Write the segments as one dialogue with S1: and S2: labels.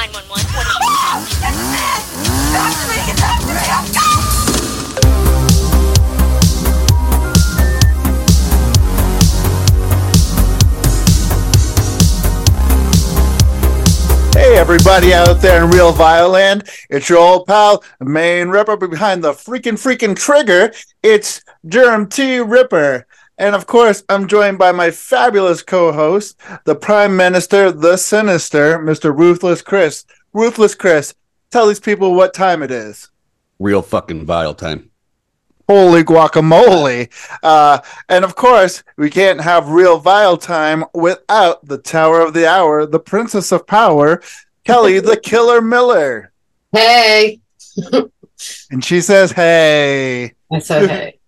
S1: 911. That's me! That's me! That's me!
S2: Hey, everybody out there in real Violand. It's your old pal, main ripper behind the freaking freaking trigger. It's Germ T Ripper. And of course, I'm joined by my fabulous co host, the Prime Minister, the Sinister, Mr. Ruthless Chris. Ruthless Chris, tell these people what time it is.
S3: Real fucking vile time.
S2: Holy guacamole. Uh, and of course, we can't have real vile time without the Tower of the Hour, the Princess of Power, Kelly the Killer Miller.
S4: Hey.
S2: And she says, Hey.
S4: I said hey.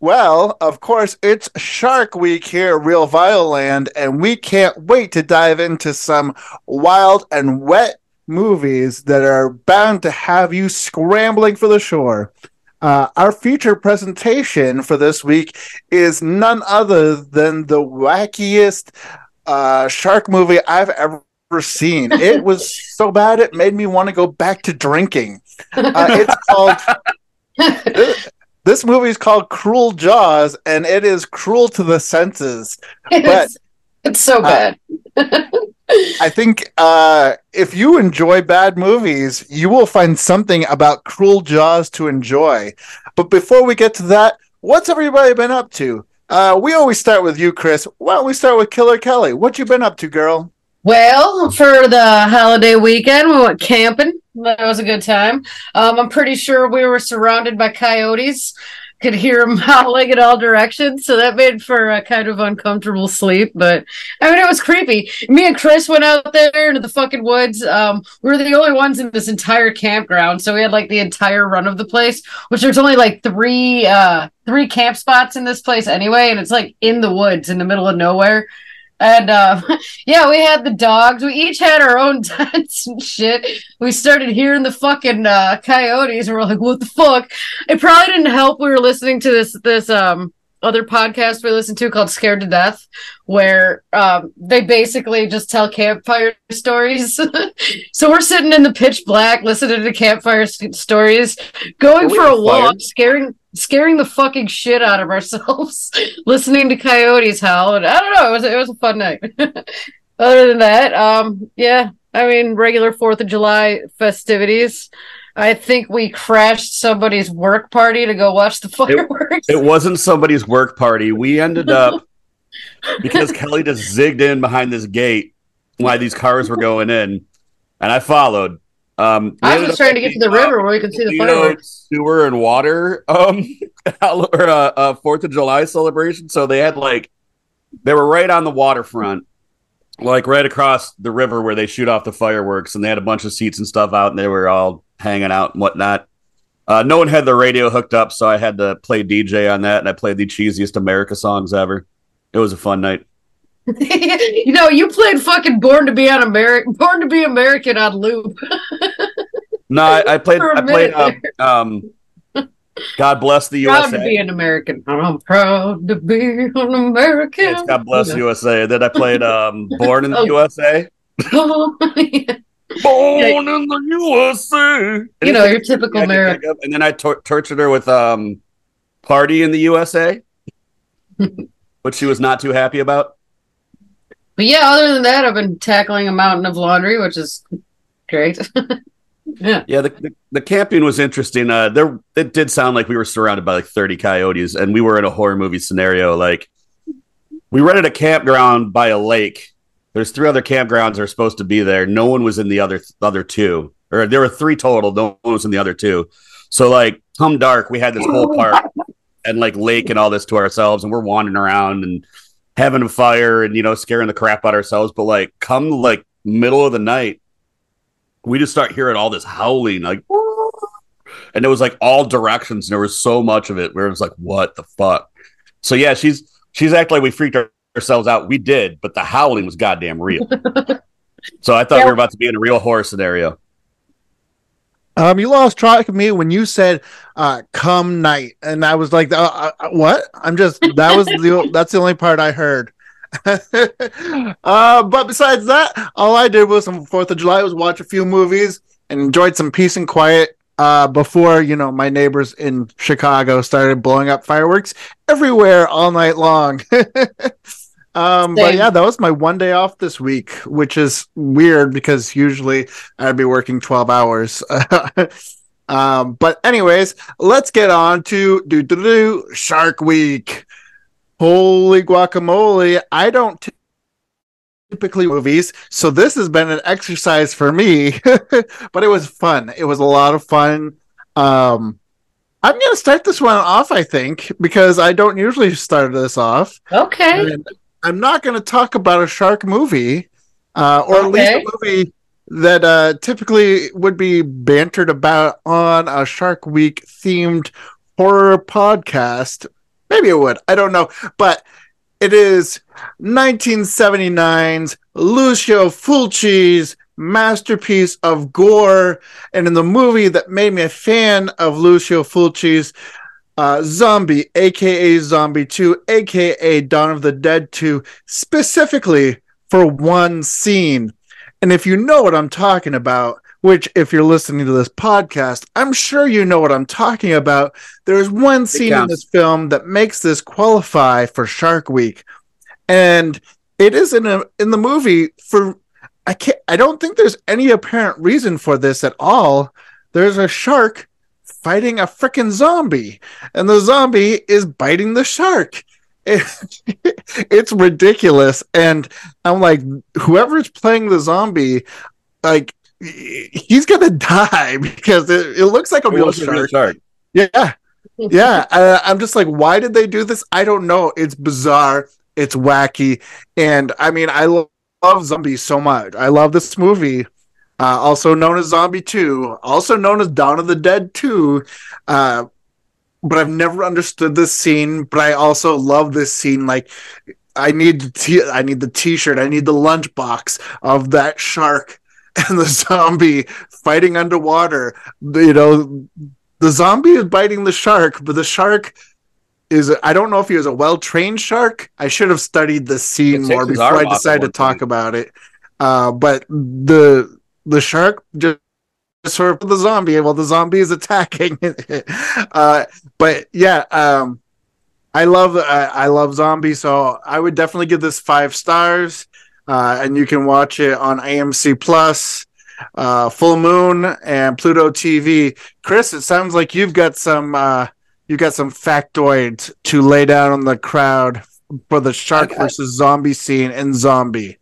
S2: Well, of course, it's Shark Week here at Real Violand, and we can't wait to dive into some wild and wet movies that are bound to have you scrambling for the shore. Uh, our feature presentation for this week is none other than the wackiest uh, shark movie I've ever seen. It was so bad it made me want to go back to drinking. Uh, it's called. this, movie is called Cruel Jaws, and it is cruel to the senses. But
S4: It's, it's so bad.
S2: I think uh, if you enjoy bad movies, you will find something about Cruel Jaws to enjoy. But before we get to that, what's everybody been up to? Uh, we always start with you, Chris. Why don't we start with Killer Kelly? What you been up to, girl?
S4: well, for the holiday weekend, we went camping. That was a good time. Um, I'm pretty sure we were surrounded by coyotes. Could hear them howling in all directions, so that made for a kind of uncomfortable sleep. But I mean, it was creepy. Me and Chris went out there into the fucking woods. Um, we were the only ones in this entire campground, so we had like the entire run of the place. Which there's only like three, uh, three camp spots in this place anyway, and it's like in the woods in the middle of nowhere. And uh, yeah, we had the dogs. We each had our own tents and shit. We started hearing the fucking uh, coyotes, and we're like, "What the fuck?" It probably didn't help. We were listening to this this um other podcast we listened to called Scared to Death, where um, they basically just tell campfire stories. so we're sitting in the pitch black, listening to campfire s- stories, going for a walk, scaring scaring the fucking shit out of ourselves, listening to coyotes howl. And I don't know, it was it was a fun night. Other than that, um, yeah, I mean, regular Fourth of July festivities. I think we crashed somebody's work party to go watch the fireworks.
S3: It wasn't somebody's work party. We ended up because Kelly just zigged in behind this gate while these cars were going in, and I followed. Um,
S4: I was trying to get to the river where we could see the fireworks.
S3: sewer and water um or uh, uh Fourth of July celebration. So they had like they were right on the waterfront, like right across the river where they shoot off the fireworks, and they had a bunch of seats and stuff out, and they were all hanging out and whatnot. Uh, no one had the radio hooked up, so I had to play DJ on that, and I played the cheesiest America songs ever. It was a fun night.
S4: you know, you played fucking Born to Be on American, Born to Be American on loop.
S3: No, I, I played. I played.
S4: minute
S3: Um, God bless the USA.
S4: proud to be an American. I'm proud to be an American.
S3: It's God bless. USA. Then I played um, Born in the
S4: Oh.
S3: USA.
S4: Oh, yeah.
S3: Born in the USA.
S4: You know, your typical American.
S3: And then I tor- tortured her with um, Party in the USA, which she was not too happy about.
S4: But yeah, other than that, I've been tackling a mountain of laundry, which is great. yeah.
S3: Yeah, the, the, the camping was interesting. Uh, there, it did sound like we were surrounded by like 30 coyotes, and we were in a horror movie scenario. Like, we rented a campground by a lake. There's three other campgrounds that are supposed to be there. No one was in the other other two, or there were three total. No one was in the other two. So, like, come dark, we had this whole park and like lake and all this to ourselves, and we're wandering around and having a fire and you know scaring the crap out of ourselves. But like, come like middle of the night, we just start hearing all this howling, like, and it was like all directions. And there was so much of it where it was like, what the fuck? So yeah, she's she's acting like we freaked our- ourselves out. We did, but the howling was goddamn real. so I thought we were about to be in a real horror scenario.
S2: Um, you lost track of me when you said uh, "come night," and I was like, uh, uh, "What?" I'm just that was the that's the only part I heard. uh, but besides that, all I did was on Fourth of July was watch a few movies and enjoyed some peace and quiet. Uh, before you know, my neighbors in Chicago started blowing up fireworks everywhere all night long. um, but yeah, that was my one day off this week, which is weird because usually I'd be working twelve hours. um, but anyways, let's get on to do do do Shark Week. Holy guacamole! I don't t- typically movies, so this has been an exercise for me, but it was fun. It was a lot of fun. Um, I'm gonna start this one off, I think, because I don't usually start this off.
S4: Okay.
S2: And I'm not going to talk about a shark movie, uh, or at least a movie that uh, typically would be bantered about on a Shark Week themed horror podcast. Maybe it would. I don't know. But it is 1979's Lucio Fulci's masterpiece of gore. And in the movie that made me a fan of Lucio Fulci's uh, Zombie, aka Zombie 2, aka Dawn of the Dead 2, specifically for one scene. And if you know what I'm talking about, which if you're listening to this podcast, I'm sure you know what I'm talking about. There's one scene in this film that makes this qualify for Shark Week. And it is in a in the movie for I can't I don't think there's any apparent reason for this at all. There's a shark fighting a freaking zombie, and the zombie is biting the shark. It- it's ridiculous, and I'm like, whoever's playing the zombie, like, he's gonna die because it, it looks like a real
S3: real
S2: shark.
S3: shark.
S2: Yeah, yeah. I, I'm just like, why did they do this? I don't know. It's bizarre. It's wacky, and I mean, I lo- love zombies so much. I love this movie, uh, also known as Zombie Two, also known as Dawn of the Dead Two. Uh, but I've never understood this scene. But I also love this scene. Like, I need the t- I need the T-shirt. I need the lunchbox of that shark and the zombie fighting underwater. You know, the zombie is biting the shark, but the shark is I don't know if he was a well trained shark. I should have studied the scene more before I decided to talk about it. Uh, but the the shark just sort of the zombie while the zombie is attacking. uh, but yeah, um, I love I, I love zombie, so I would definitely give this five stars. Uh, and you can watch it on AMC Plus, uh, Full Moon, and Pluto TV. Chris, it sounds like you've got some uh, you got some factoids to lay down on the crowd for the shark versus zombie scene in Zombie.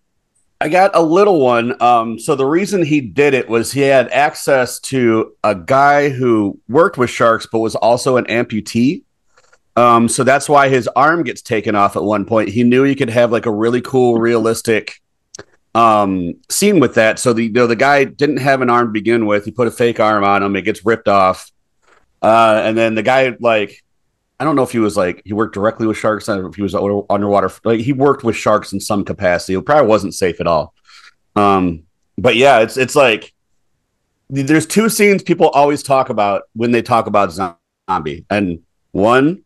S3: I got a little one. Um, so the reason he did it was he had access to a guy who worked with sharks, but was also an amputee. Um, so that's why his arm gets taken off at one point. He knew he could have like a really cool, realistic um scene with that. So the you know, the guy didn't have an arm to begin with. He put a fake arm on him. It gets ripped off. Uh, and then the guy like I don't know if he was like he worked directly with sharks. I don't know if he was underwater. Like he worked with sharks in some capacity. It probably wasn't safe at all. Um, but yeah, it's it's like there's two scenes people always talk about when they talk about zombie, and one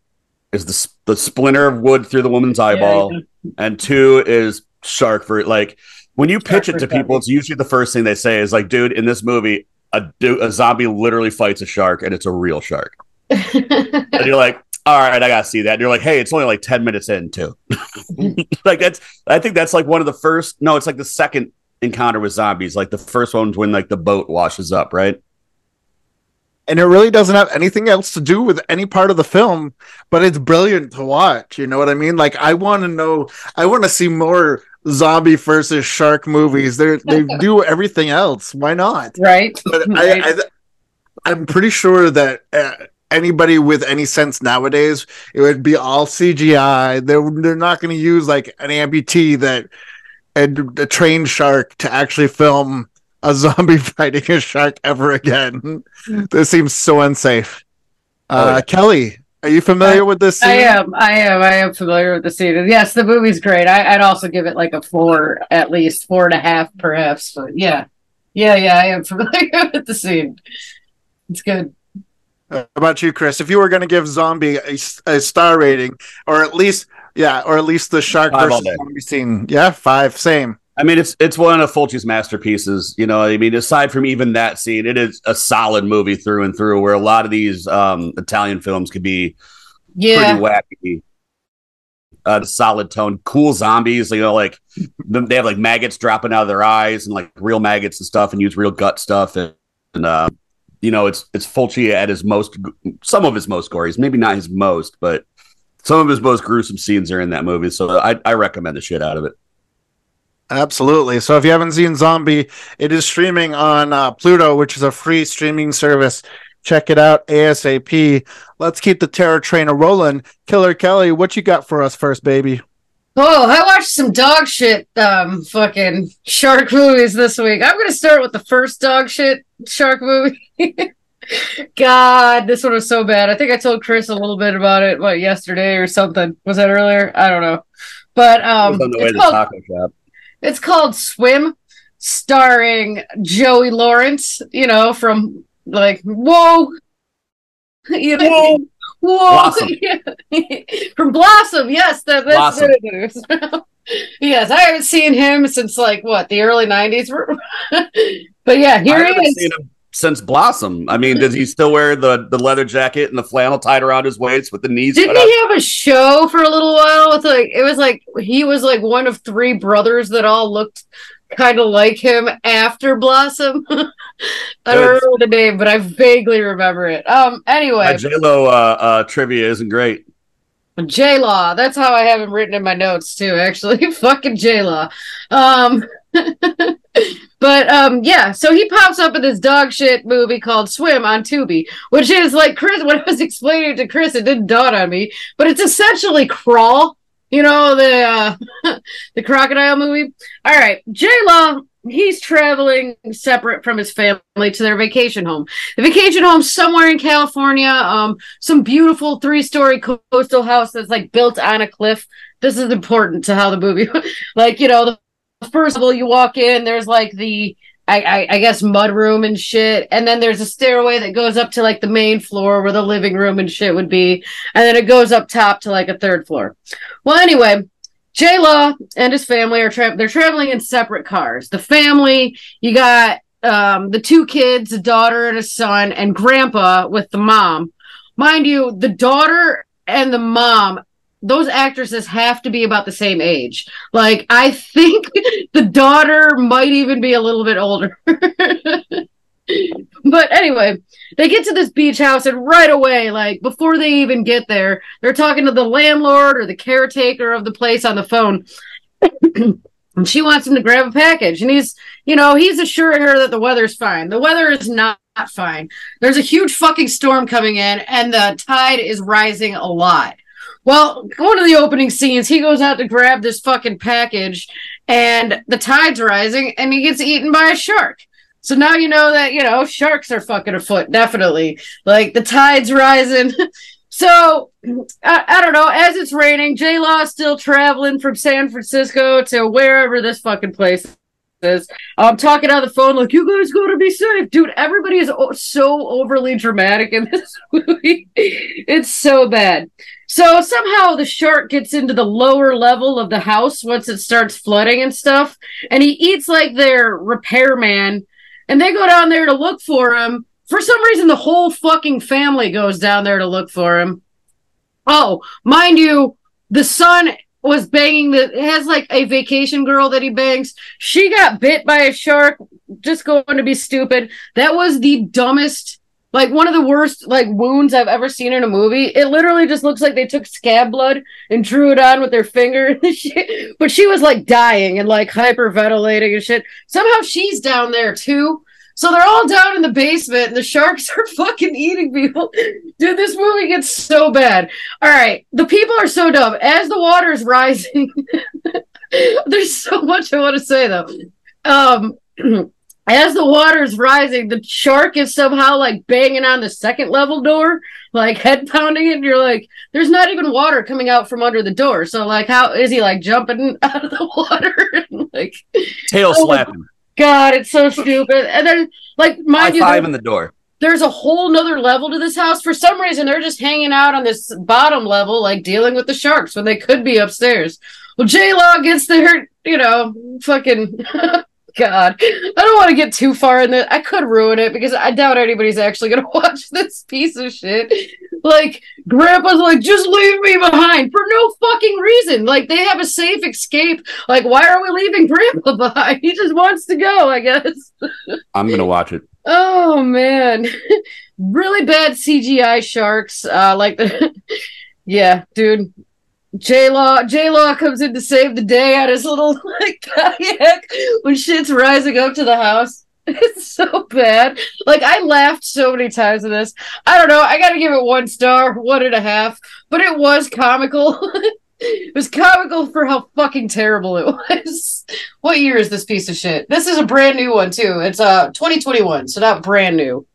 S3: is the the splinter of wood through the woman's eyeball, and two is shark for like when you pitch it to people, it's usually the first thing they say is like, dude, in this movie, a a zombie literally fights a shark, and it's a real shark, and you're like. All right, I gotta see that. And you're like, hey, it's only like ten minutes in too. like that's, I think that's like one of the first. No, it's like the second encounter with zombies. Like the first one's when like the boat washes up, right?
S2: and it really doesn't have anything else to do with any part of the film but it's brilliant to watch you know what i mean like i want to know i want to see more zombie versus shark movies they they do everything else why not
S4: right.
S2: but
S4: Right.
S2: I, I i'm pretty sure that uh, anybody with any sense nowadays it would be all cgi they're, they're not going to use like an amputee that and a trained shark to actually film a zombie fighting a shark ever again. this seems so unsafe.
S3: Oh,
S2: Uh,
S3: yeah.
S2: Kelly, are you familiar with this scene?
S4: I am. I am. I am familiar with the scene. Yes, the movie's great. I, I'd also give it like a four, at least four and a half, perhaps. But yeah, yeah, yeah. I am familiar with the scene. It's good.
S2: How about you, Chris? If you were going to give Zombie a, a star rating, or at least Yeah, or at least the shark
S3: Five
S2: versus zombie scene. Yeah, five, same.
S3: I mean, it's it's one of Fulci's masterpieces. You know, I mean, aside from even that scene, it is a solid movie through and through. Where a lot of these um, Italian films could be
S4: Yeah.
S3: pretty wacky. Uh, the solid tone, cool zombies. You know, like they have like maggots dropping out of their eyes and like real maggots and stuff, and use real gut stuff. And, and uh, you know, it's it's Fulci at his most, some of his most gory. Maybe not his most, but some of his most gruesome scenes are in that movie. So I, I recommend the shit out of it.
S2: Absolutely. So if you haven't seen Zombie, it is streaming on uh, Pluto, which is a free streaming service. Check it out ASAP. Let's keep the terror train a rolling. Killer Kelly, what you got for us first, baby?
S4: Oh, I watched some dog shit um fucking shark movies this week. I'm gonna start with the first dog shit shark movie. God, this one was so bad. I think I told Chris a little bit about it what yesterday or something. Was that earlier? I don't know. But um
S3: was on the way
S4: it's called, it's called Swim, starring Joey Lawrence, you know, from like whoa. You know, whoa,
S3: Blossom.
S4: from Blossom, yes, that, that's
S3: Blossom.
S4: what it is. yes, I haven't seen him since like what the early '90s. but yeah, here he is.
S3: seen him since Blossom. I mean, does he still wear the, the leather jacket and the flannel tied around his waist with the knees
S4: Didn't he have a show for a little while with like it was like he was like one of three brothers that all looked kind of like him after Blossom. I don't
S3: Good.
S4: remember the name, but I vaguely remember it. Um anyway,
S3: J Lo uh, uh, trivia isn't great.
S4: J Law. That's how I have him written in my notes too, actually. Fucking J Law. Um but um yeah, so he pops up in this dog shit movie called Swim on Tubi, which is like Chris when I was explaining it to Chris, it didn't dawn on me, but it's essentially crawl. You know, the uh the crocodile movie. All right, J Law He's traveling separate from his family to their vacation home. The vacation home somewhere in California. Um, some beautiful three-story coastal house that's like built on a cliff. This is important to how the movie, like you know, the first level you walk in, there's like the I, I, I guess mud room and shit, and then there's a stairway that goes up to like the main floor where the living room and shit would be, and then it goes up top to like a third floor. Well, anyway, J Law and his family are tra- they're traveling in separate cars. The family, you got um, the two kids, a daughter and a son, and grandpa with the mom. Mind you, the daughter and the mom, those actresses have to be about the same age. Like, I think the daughter might even be a little bit older. but anyway, they get to this beach house, and right away, like before they even get there, they're talking to the landlord or the caretaker of the place on the phone. and she wants him to grab a package. And he's, you know, he's assuring her that the weather's fine. The weather is not fine. There's a huge fucking storm coming in, and the tide is rising a lot. Well, one of the opening scenes, he goes out to grab this fucking package, and the tide's rising, and he gets eaten by a shark. So now you know that, you know, sharks are fucking afoot, definitely. Like the tide's rising. so I, I don't know. As it's raining, J Law still traveling from San Francisco to wherever this fucking place is. I'm talking on the phone, like, you guys gotta be safe. Dude, everybody is o- so overly dramatic in this movie. it's so bad. So somehow the shark gets into the lower level of the house once it starts flooding and stuff, and he eats like their repairman and they go down there to look for him. For some reason, the whole fucking family goes down there to look for him. Oh, mind you, the son was banging the has like a vacation girl that he bangs. She got bit by a shark, just going to be stupid. That was the dumbest, like one of the worst like wounds I've ever seen in a movie. It literally just looks like they took scab blood and drew it on with their finger. but she was like dying and like hyperventilating and shit. Somehow she's down there too. So they're all down in the basement and the sharks are fucking eating people. Dude, this movie gets so bad. All right. The people are so dumb. As the water is rising, there's so much I want to say though. Um, as the water's rising, the shark is somehow like banging on the second level door, like head pounding it. And you're like, there's not even water coming out from under the door. So, like, how is he like jumping out of the water? and, like,
S3: Tail
S4: Oh,
S3: slapping.
S4: God, it's so stupid. And then, like,
S3: High
S4: mind you,
S3: five in the door.
S4: there's a whole nother level to this house. For some reason, they're just hanging out on this bottom level, like dealing with the sharks when they could be upstairs. Well, J Law gets there, you know, fucking God. I don't want to get too far in it. I could ruin it because I doubt anybody's actually going to watch this piece of shit. Like, Grandpa's like, just leave me behind for no fucking reason. Like, they have a safe escape. Like, why are we leaving Grandpa behind? He just wants to go, I guess.
S3: I'm gonna watch it.
S4: Oh, man. really bad CGI sharks. Uh, like, the. yeah, dude. J Law J Law comes in to save the day at his little like kayak when shit's rising up to the house. It's so bad. Like I laughed so many times in this. I don't know. I got to give it one star, one and a half. But it was comical. it was comical for how fucking terrible it was. what year is this piece of shit? This is a brand new one too. It's uh 2021, so not brand new.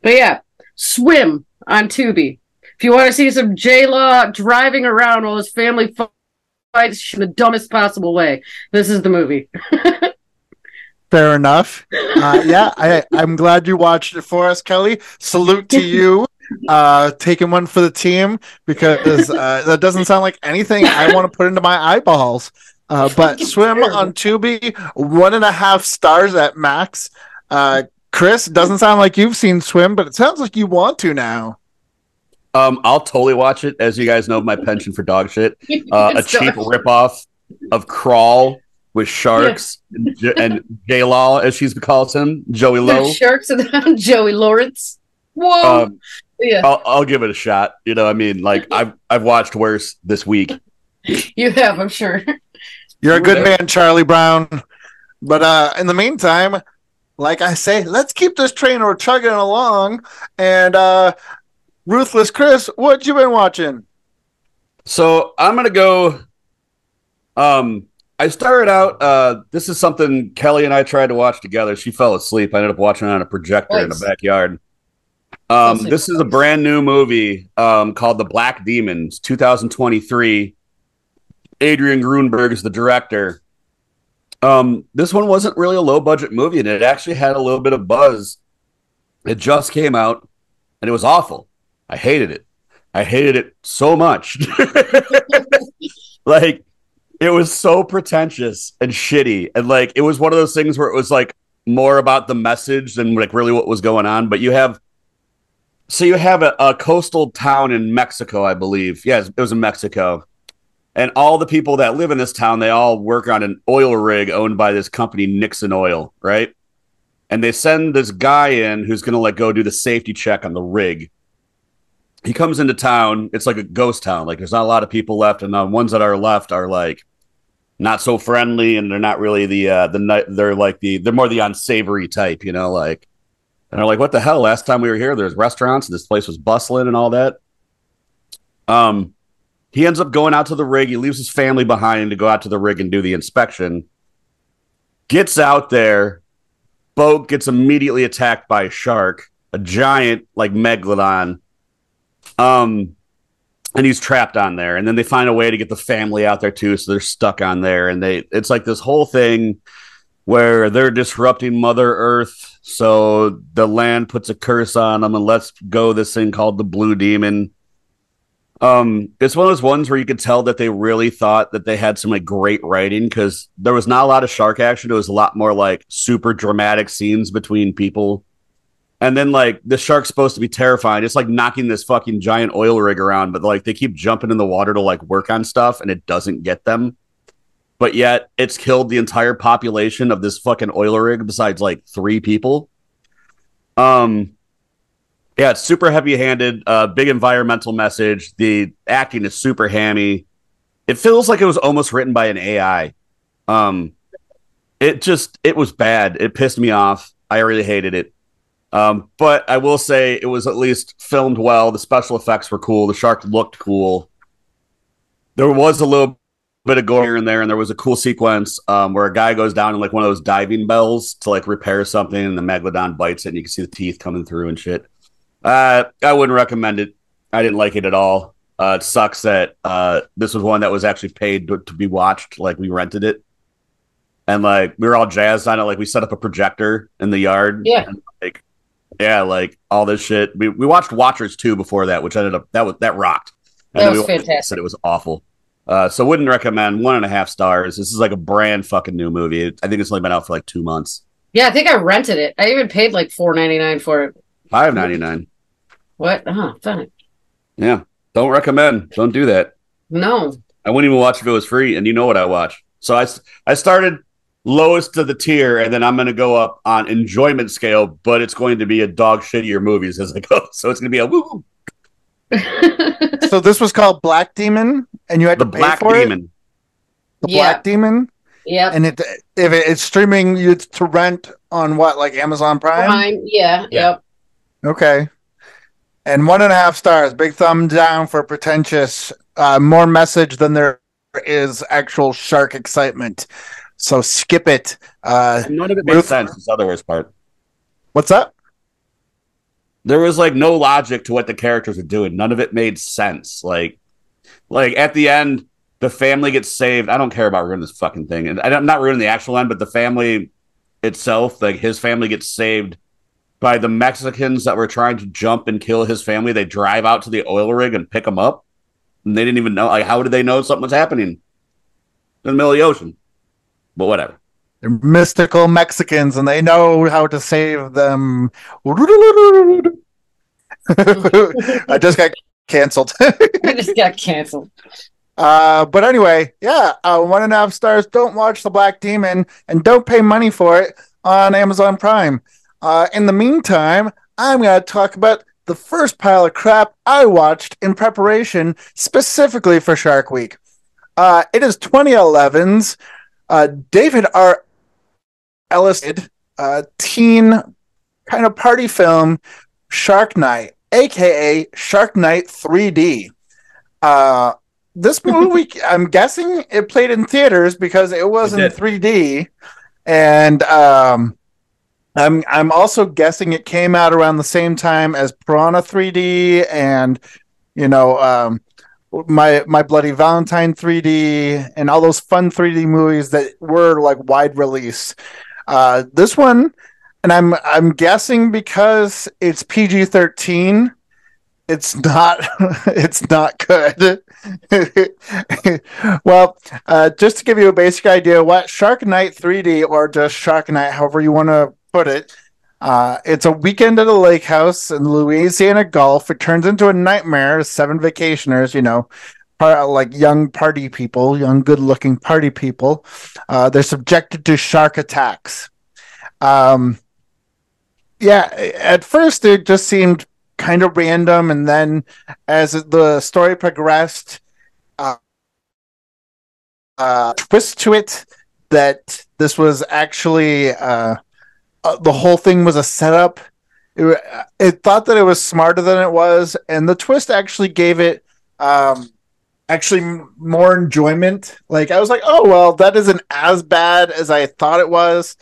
S4: But yeah, swim on Tubi. If you want to see some J Law driving around while his family fights in the dumbest possible way, this is the movie.
S2: Fair enough. Uh, yeah, I, I'm glad you watched it for us, Kelly. Salute to you. Uh, taking one for the team because uh, that doesn't sound like anything I want to put into my eyeballs. Uh, but swim on Tubi, one and a half stars at max. Uh, Chris, doesn't sound like you've seen swim, but it sounds like you want to now.
S3: Um, I'll totally watch it. As you guys know, my penchant for dog shit. Uh, a cheap ripoff of Crawl with sharks and, J- and J Law, as she's calls him, Joey Lowe.
S4: Sharks and Joey Lawrence. Whoa.
S3: Um,
S4: yeah,
S3: I'll, I'll give it a shot. You know, I mean, like I've I've watched worse this week.
S4: you have, I'm sure.
S2: You're a good man, Charlie Brown. But uh, in the meantime, like I say, let's keep this train or chugging along. And uh, Ruthless Chris, what you been watching?
S3: So I'm gonna go. Um, I started out. Uh, this is something Kelly and I tried to watch together. She fell asleep. I ended up watching it on a projector in the backyard. Um, this is a brand new movie um, called The Black Demons, 2023. Adrian Grunberg is the director. Um, this one wasn't really a low budget movie, and it actually had a little bit of buzz. It just came out, and it was awful. I hated it. I hated it so much. like it was so pretentious and shitty. And like it was one of those things where it was like more about the message than like really what was going on. But you have so you have a, a coastal town in mexico i believe. Yes it was in mexico. And all the people that live in this town they all work on an oil rig owned by this company nixon oil right? And they send this guy in who's going to like go do the safety check on the rig he comes into town. It's like a ghost town. Like there's not a lot of people left, and the ones that are left are like not so friendly, and they're not really the uh the ni- they're like the they're more the unsavory type, you know. Like and they're like, what the hell? Last time we were here, there's restaurants, and this place was bustling and all that. Um, he ends up going out to the rig. He leaves his family behind to go out to the rig and do the inspection. Gets out there, boat gets immediately attacked by a shark, a giant like megalodon um, and he's trapped on there. And then they find a way to get the family out there too, so they're stuck on there. And they it's like this whole thing where they're disrupting Mother Earth, so the land puts a curse on them and lets go this thing called the Blue Demon. Um, it's one of those ones where you could tell that they really thought that they had some like great writing because there was not a lot of shark action. It was a lot more like super dramatic scenes between people. And then like the shark's supposed to be terrifying. It's like knocking this fucking giant oil rig around, but like they keep jumping in the water to like work on stuff and it doesn't get them. But yet it's killed the entire population of this fucking oil rig besides like three people. Um yeah, it's super heavy-handed, uh big environmental message. The acting is super hammy. It feels like it was almost written by an AI. Um it just it was bad. It pissed me off. I really hated it. Um, but I will say it was at least filmed well. The special effects were cool. The shark looked cool. There was a little bit of gore here and there, and there was a cool sequence um, where a guy goes down in like one of those diving bells to like repair something, and the megalodon bites it, and you can see the teeth coming through and shit. Uh, I wouldn't recommend it. I didn't like it at all. Uh, it sucks that uh, this was one that was actually paid to, to be watched. Like we rented it, and like we were all jazzed on it. Like we set up a projector in the yard.
S4: Yeah.
S3: And, like Yeah, like all this shit. We we watched Watchers 2 before that, which ended up that was that rocked.
S4: That was fantastic.
S3: Said it was awful. Uh, so wouldn't recommend one and a half stars. This is like a brand fucking new movie. I think it's only been out for like two months.
S4: Yeah, I think I rented it. I even paid like four ninety nine for it.
S3: Five ninety nine.
S4: What? Oh, fun.
S3: Yeah. Don't recommend. Don't do that.
S4: No.
S3: I wouldn't even watch if it was free, and you know what I watch. So I I started lowest of the tier, and then I'm going to go up on enjoyment scale, but it's going to be a dog shittier movies as I go. So it's going to be a woo
S2: So this was called Black Demon, and you had
S3: the
S2: to pay
S3: Black
S2: for it.
S3: Demon.
S2: The
S4: Yeah.
S2: Black Demon,
S4: yep.
S2: and it if it, it's streaming you to rent on what like Amazon Prime.
S4: Fine. Yeah.
S3: Yeah.
S4: Yep.
S2: Okay. And one and a half stars. Big thumb down for pretentious. Uh, more message than there is actual shark excitement. So skip it. Uh,
S3: None of it makes
S2: Ruth-
S3: sense. Is the other worst part.
S2: what's up?
S3: There was like no logic to what the characters were doing. None of it made sense. Like, like at the end, the family gets saved. I don't care about ruining this fucking thing, and I'm not ruining the actual end, but the family itself, like his family gets saved by the Mexicans that were trying to jump and kill his family. They drive out to the oil rig and pick him up, and they didn't even know. Like, how did they know something was happening in the middle of the ocean? But whatever.
S2: They're mystical Mexicans, and they know how to save them. I just got canceled.
S4: I just got canceled.
S2: Uh, but anyway, yeah, uh, one and a half stars. Don't watch The Black Demon and don't pay money for it on Amazon Prime. Uh, in the meantime, I'm going to talk about the first pile of crap I watched in preparation specifically for Shark Week. Uh, it is 2011's uh, David R. Ellis uh, teen kind of party film, Shark Night, aka Shark Night 3D. Uh, this movie, I'm guessing it played in theaters because it was
S3: It
S2: in
S3: did.
S2: 3D, and um, I'm I'm also guessing it came out around the same time as Piranha 3D and you know um, my my Bloody Valentine 3D and all those fun 3D movies that were like wide release. Uh, this one, and I'm I'm guessing because it's PG-13 it's not it's not good well uh, just to give you a basic idea what shark night 3d or just shark night however you want to put it uh, it's a weekend at a lake house in louisiana gulf. It turns into a nightmare. Seven vacationers you know like young party people young good looking party people uh, they're subjected to shark attacks. Um, yeah at first it just seemed kind of random and then as the story progressed uh, uh twist to it that this was actually uh, uh the whole thing was a setup. It, it thought that it was smarter than it was and the twist actually gave it um actually m- more enjoyment. Like i was like oh well that isn't as bad as i thought it was.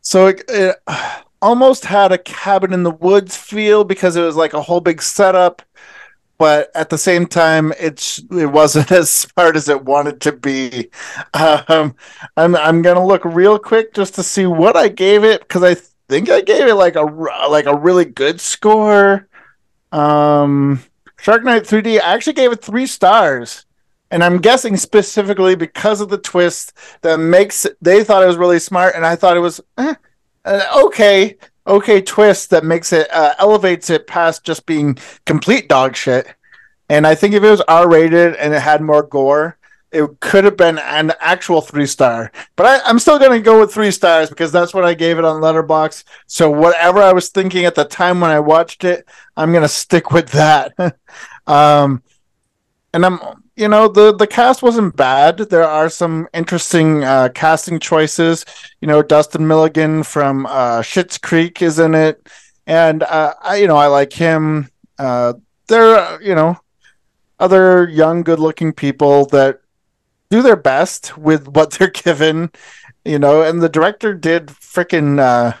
S2: So it, it almost had a cabin in the woods feel because it was like a whole big setup but at the same time it's it wasn't as smart as it wanted to be. Um i'm i'm gonna look real quick just to see what i gave it because i think i gave it like a like a really good score. Um shark night 3d i actually gave it three stars. And i'm guessing specifically because of the twist that makes they thought it was really smart and i thought it was eh, okay okay twist that makes it uh, elevates it past just being complete dog shit. And i think if it was r-rated and it had more gore it could have been an actual three star but I, i'm still going to go with three stars because that's what i gave it on Letterboxd so whatever i was thinking at the time when i watched it i'm going to stick with that. Um and i'm you know the the cast wasn't bad. There are some interesting uh casting choices. You know Dustin Milligan from uh Schitt's Creek is in it. And uh I you know I like him. Uh there are you know other young good looking people that do their best with what they're given you know. And the director did freaking uh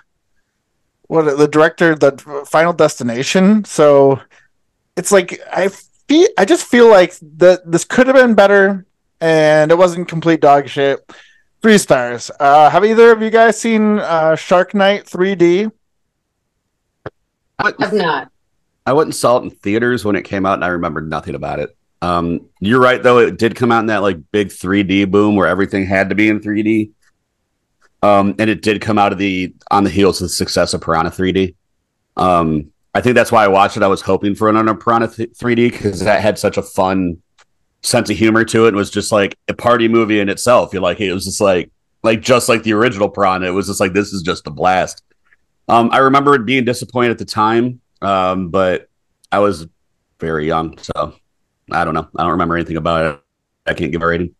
S2: what the director the final destination. So it's like I feel I just feel like that this could have been better and it wasn't complete dog shit Three stars. Uh, have either of you guys seen uh, Shark Night 3D?
S3: I
S4: have not.
S3: I went and saw it in theaters when it came out, and I remember nothing about it. Um, you're right though; it did come out in that like big 3D boom where everything had to be in 3D. Um, and it did come out of the on the heels of the success of Piranha 3D. Um, I think that's why I watched it. I was hoping for another Piranha th- 3D because that had such a fun sense of humor to it. It was just like a party movie in itself. You're like, it was just like like just like the original Piranha. It was just like this is just a blast. Um, I remember it being disappointed at the time, um, but I was very young, so I don't know. I don't remember anything about it. I can't give a rating.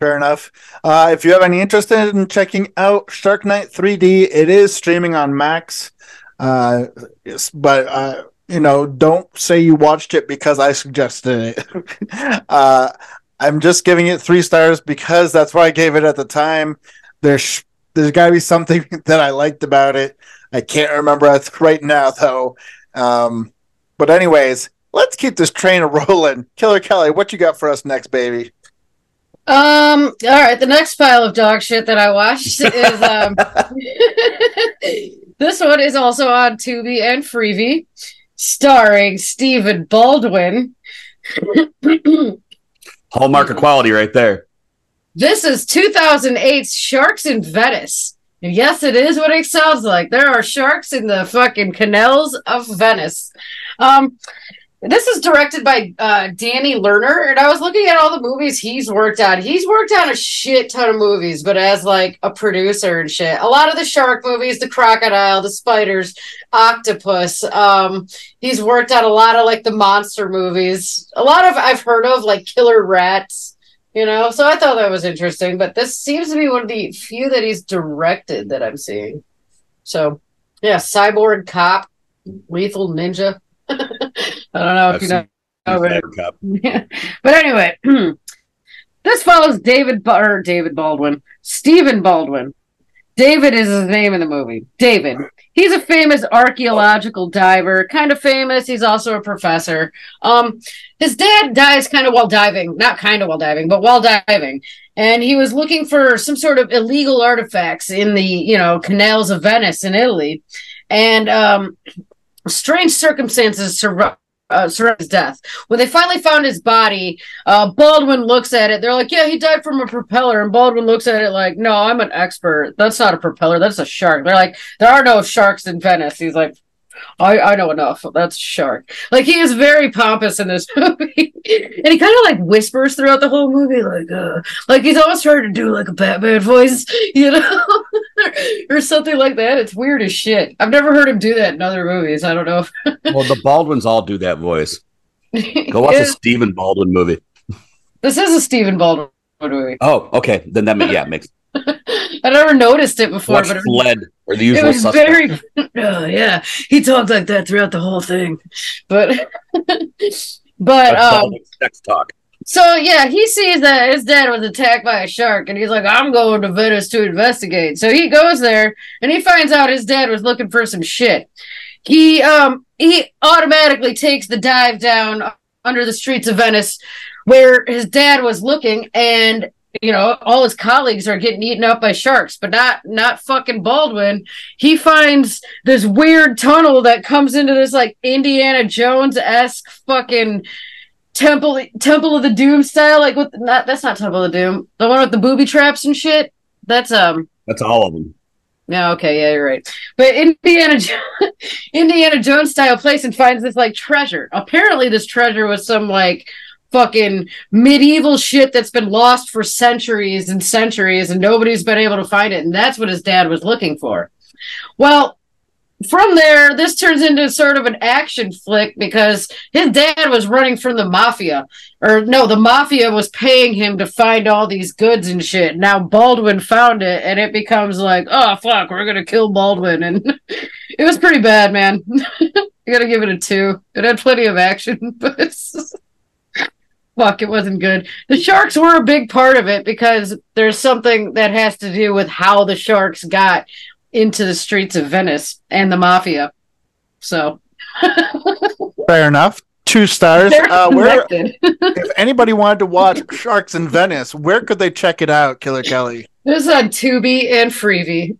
S2: Fair enough. Uh, if you have any interest in checking out Shark Night 3D, it is streaming on Max. Uh, but uh, you know, don't say you watched it because I suggested it. uh, I'm just giving it three stars because that's what I gave it at the time. There's there's got to be something that I liked about it. I can't remember right now though. Um, but anyways, let's keep this train rolling. Killer Kelly, what you got for us next, baby?
S4: Um. All right. The next pile of dog shit that I watched is um. this one is also on Tubi and Freevee, starring Stephen Baldwin.
S3: Hallmark of quality right there.
S4: This is 2008's Sharks in Venice. And yes, it is what it sounds like. There are sharks in the fucking canals of Venice. Um, this is directed by uh, Danny Lerner, and I was looking at all the movies he's worked on. He's worked on a shit ton of movies, but as like a producer and shit. A lot of the shark movies, the crocodile, the spiders, octopus. Um, he's worked on a lot of like the monster movies. A lot of I've heard of like Killer Rats. You know, so I thought that was interesting. But this seems to be one of the few that he's directed that I'm seeing. So, yeah, Cyborg Cop, Lethal Ninja. I don't know if
S3: I've
S4: you know. but anyway, this follows David or David Baldwin, Stephen Baldwin. David is his name in the movie. David. He's a famous archaeological diver, kind of famous. He's also a professor. Um, his dad dies kind of while diving, not kind of while diving, but while diving. And he was looking for some sort of illegal artifacts in the, you know, canals of Venice in Italy. And um, strange circumstances surround uh, surround death. When they finally found his body, uh, Baldwin looks at it. They're like, "Yeah, he died from a propeller." And Baldwin looks at it like, "No, I'm an expert. That's not a propeller. That's a shark." They're like, "There are no sharks in Venice." He's like, "I I know enough. That's shark." Like he is very pompous in this movie, and he kind of like whispers throughout the whole movie, like, uh, like he's almost trying to do like a Batman voice, you know, or something like that. It's weird as shit. I've never heard him do that in other movies. I don't know. If
S3: Well, the Baldwins all do that voice. Go watch a Stephen Baldwin movie.
S4: This is a Stephen Baldwin movie.
S3: Oh, okay. Then that yeah makes
S4: I never noticed it before,
S3: watch
S4: but it,
S3: Fled or the
S4: it was
S3: suspect.
S4: very. Oh, yeah, he talked like that throughout the whole thing, but but um.
S3: Sex talk.
S4: So yeah, he sees that his dad was attacked by a shark, and he's like, "I'm going to Venice to investigate." So he goes there, and he finds out his dad was looking for some shit. He um he automatically takes the dive down under the streets of Venice, where his dad was looking, and you know all his colleagues are getting eaten up by sharks, but not not fucking Baldwin. He finds this weird tunnel that comes into this like Indiana Jones esque fucking Temple Temple of the Doom style, like with not that's not Temple of the Doom, the one with the booby traps and shit. That's um
S3: That's all of them.
S4: yeah okay yeah you're right. But Indiana Jo- Indiana Jones style place and finds this like treasure. Apparently this treasure was some like fucking medieval shit that's been lost for centuries and centuries and nobody's been able to find it and that's what his dad was looking for. Well, from there, this turns into sort of an action flick because his dad was running from the mafia. Or no, the mafia was paying him to find all these goods and shit. Now Baldwin found it and it becomes like, oh fuck, we're gonna kill Baldwin. And it was pretty bad, man. you gotta give it a two. It had plenty of action, but fuck, it wasn't good. The sharks were a big part of it because there's something that has to do with how the sharks got into the streets of Venice and the mafia. So
S2: Fair enough. Two stars. Uh, where, if anybody wanted to watch Sharks in Venice, where could they check it out, Killer Kelly?
S4: This is on Tubi and Freevee.